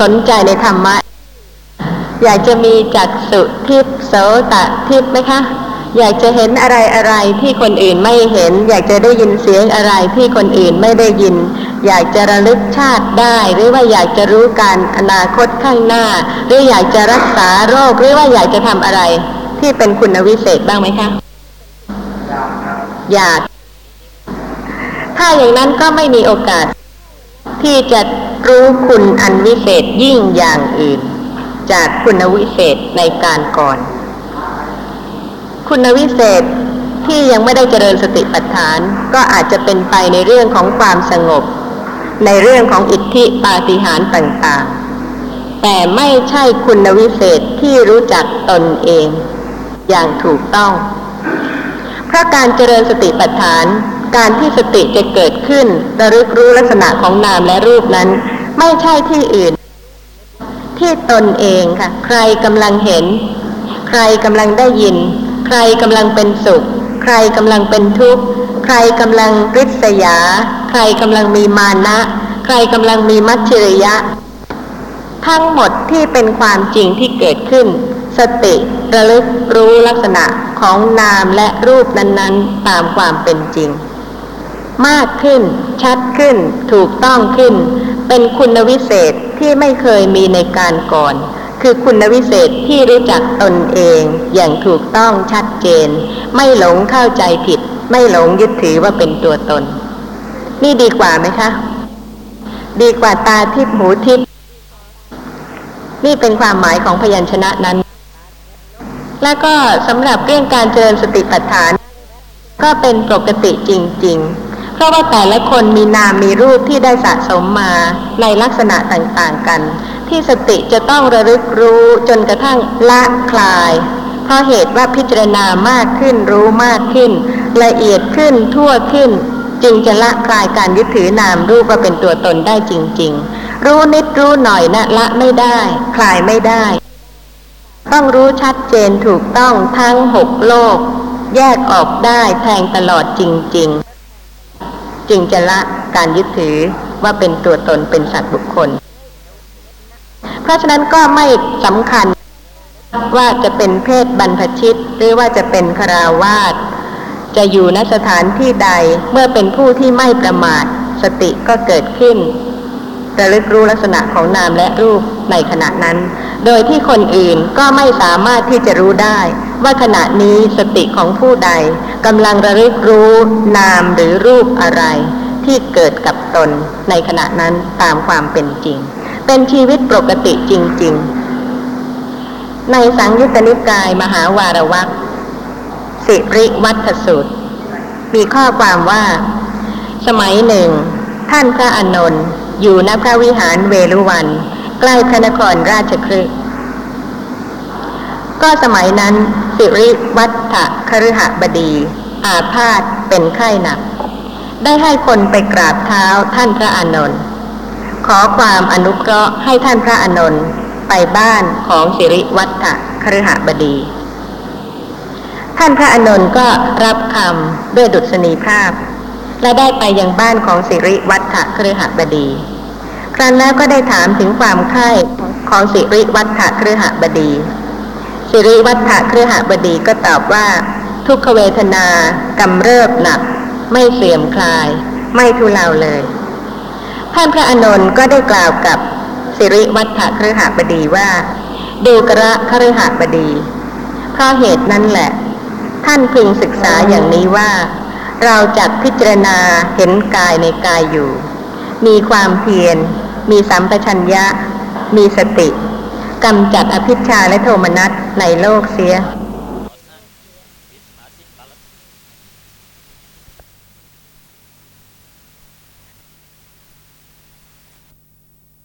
สนใจในธรรมะ อยากจะมีจักสุทิพโสตทิพไหมคะ อยากจะเห็นอะไรอะไรที่คนอื่นไม่เห็น อยากจะได้ยินเสียงอะไรที่คนอื่นไม่ได้ยิน อยากจะระลึกชาติได้ หรือว่าอยากจะรู้การอนาคตข้างหน้า หรืออยากจะรักษาโรคหรือว่าอยากจะทำอะไร ที่เป็นคุณวิเศษบ้างไหมคะอยาก ถ้าอย่างนั้นก็ไม่มีโอกาส ที่จะรู้คุณอันวิเศษยิ่งอย่างอื่น จากคุณวิเศษในการก่อน คุณวิเศษที่ยังไม่ได้เจริญสติปัฏฐาน ก็อาจจะเป็นไปในเรื่องของความสงบ ในเรื่องของอิทธิปาฏิหาริย์ต่างๆ แต่ไม่ใช่คุณวิเศษที่รู้จักตนเอง อย่างถูกต้อง เพราะการเจริญสติปัฏฐาน การที่สติจะเกิดขึ้นระลึกรู้ลักษณะของนามและรูปนั้น ไม่ใช่ที่อื่น ที่ตนเองค่ะ ใครกำลังเห็น ใครกำลังได้ยิน ใครกำลังเป็นสุข ใครกำลังเป็นทุกข์ ใครกำลังริษยา ใครกำลังมีมานะ ใครกำลังมีมัจฉริยะ ทั้งหมดที่เป็นความจริงที่เกิดขึ้น สติระลึกรู้ลักษณะของนามและรูปนั้นๆ ตามความเป็นจริง มากขึ้น ชัดขึ้น ถูกต้องขึ้น เป็นคุณวิเศษที่ไม่เคยมีในการก่อนคือคุณวิเศษที่รู้จักตนเองอย่างถูกต้องชัดเจน ไม่หลงเข้าใจผิด ไม่หลงยึดถือว่าเป็นตัวตน นี่ดีกว่าไหมคะ ดีกว่าตาทิพย์หูทิพย์นี่เป็นความหมายของพยัญชนะนั้น แล้วก็สำหรับเรื่องการเจริญสติปัฏฐาน ก็เป็นปกติจริง ๆ เพราะว่าแต่ละคนมีนามมีรูปที่ได้สะสมมาในลักษณะต่างๆกัน ที่สติจะต้องระลึกรู้จนกระทั่งละคลาย เพราะเหตุว่าพิจารณามากขึ้นรู้มากขึ้น ละเอียดขึ้นทั่วขึ้น จึงจะละคลายการยึดถือนามรูปว่าเป็นตัวตนได้จริง ๆ รู้นิดรู้หน่อยนะละไม่ได้ คลายไม่ได้ ต้องรู้ชัดเจนถูกต้องทั้งหกโลก แยกออกได้แทงตลอดจริง ๆ จึงจะละการยึดถือว่าเป็นตัวตนเป็นสัตว์บุคคล เพราะฉะนั้นก็ไม่สำคัญว่าจะเป็นเพศบรรพชิต หรือว่าจะเป็นคราวาส จะอยู่ณสถานที่ใดเมื่อเป็นผู้ที่ไม่ประมาท สติก็เกิดขึ้นระลึกรู้ลักษณะของนามและรูปในขณะนั้น โดยที่คนอื่นก็ไม่สามารถที่จะรู้ได้ ว่าขณะนี้สติของผู้ใดกำลังระลึกรู้นามหรือรูปอะไร ที่เกิดกับตนในขณะนั้นตามความเป็นจริง เป็นชีวิตปกติจริง ๆ ในสังยุตตนิกายมหาวารวัก สิริวัฒสูตร มีข้อความว่า สมัยหนึ่ง ท่านพระอานนท์อยู่ณพระวิหารเวลุวัน ใกล้พระนครราชคฤห์ก็สมัยนั้น สิริวัฒคฤหบดี อาพาธเป็นไข้หนัก ได้ให้คนไปกราบเท้าท่านพระอานนท์ขอความอนุเคราะห์ให้ท่านพระอานนท์ไปบ้านของสิริวัฒคฤหบดี ท่านพระอนนท์ก็รับคำด้วยดุษณีภาพ และได้ไปยังบ้านของสิริวัฒคฤหบดี ครั้นแล้วก็ได้ถามถึงความไข้ของสิริวัฒคฤหบดี สิริวัฒคฤหบดีก็ตอบว่า ทุกขเวทนากำเริบหนัก ไม่เสื่อมคลาย ไม่ทุเลาเลย ท่านพระอนนท์ก็ได้กล่าวกับสิริวัฒคฤหบดีว่าดูกระคฤหบดีเพราะเหตุนั้นแหละ ท่านพึงศึกษาอย่างนี้ว่า เราจักพิจารณาเห็นกายในกายอยู่ มีความเพียร มีสัมปชัญญะ มีสติกำจัดอภิชาและโทมนัสในโลกเสีย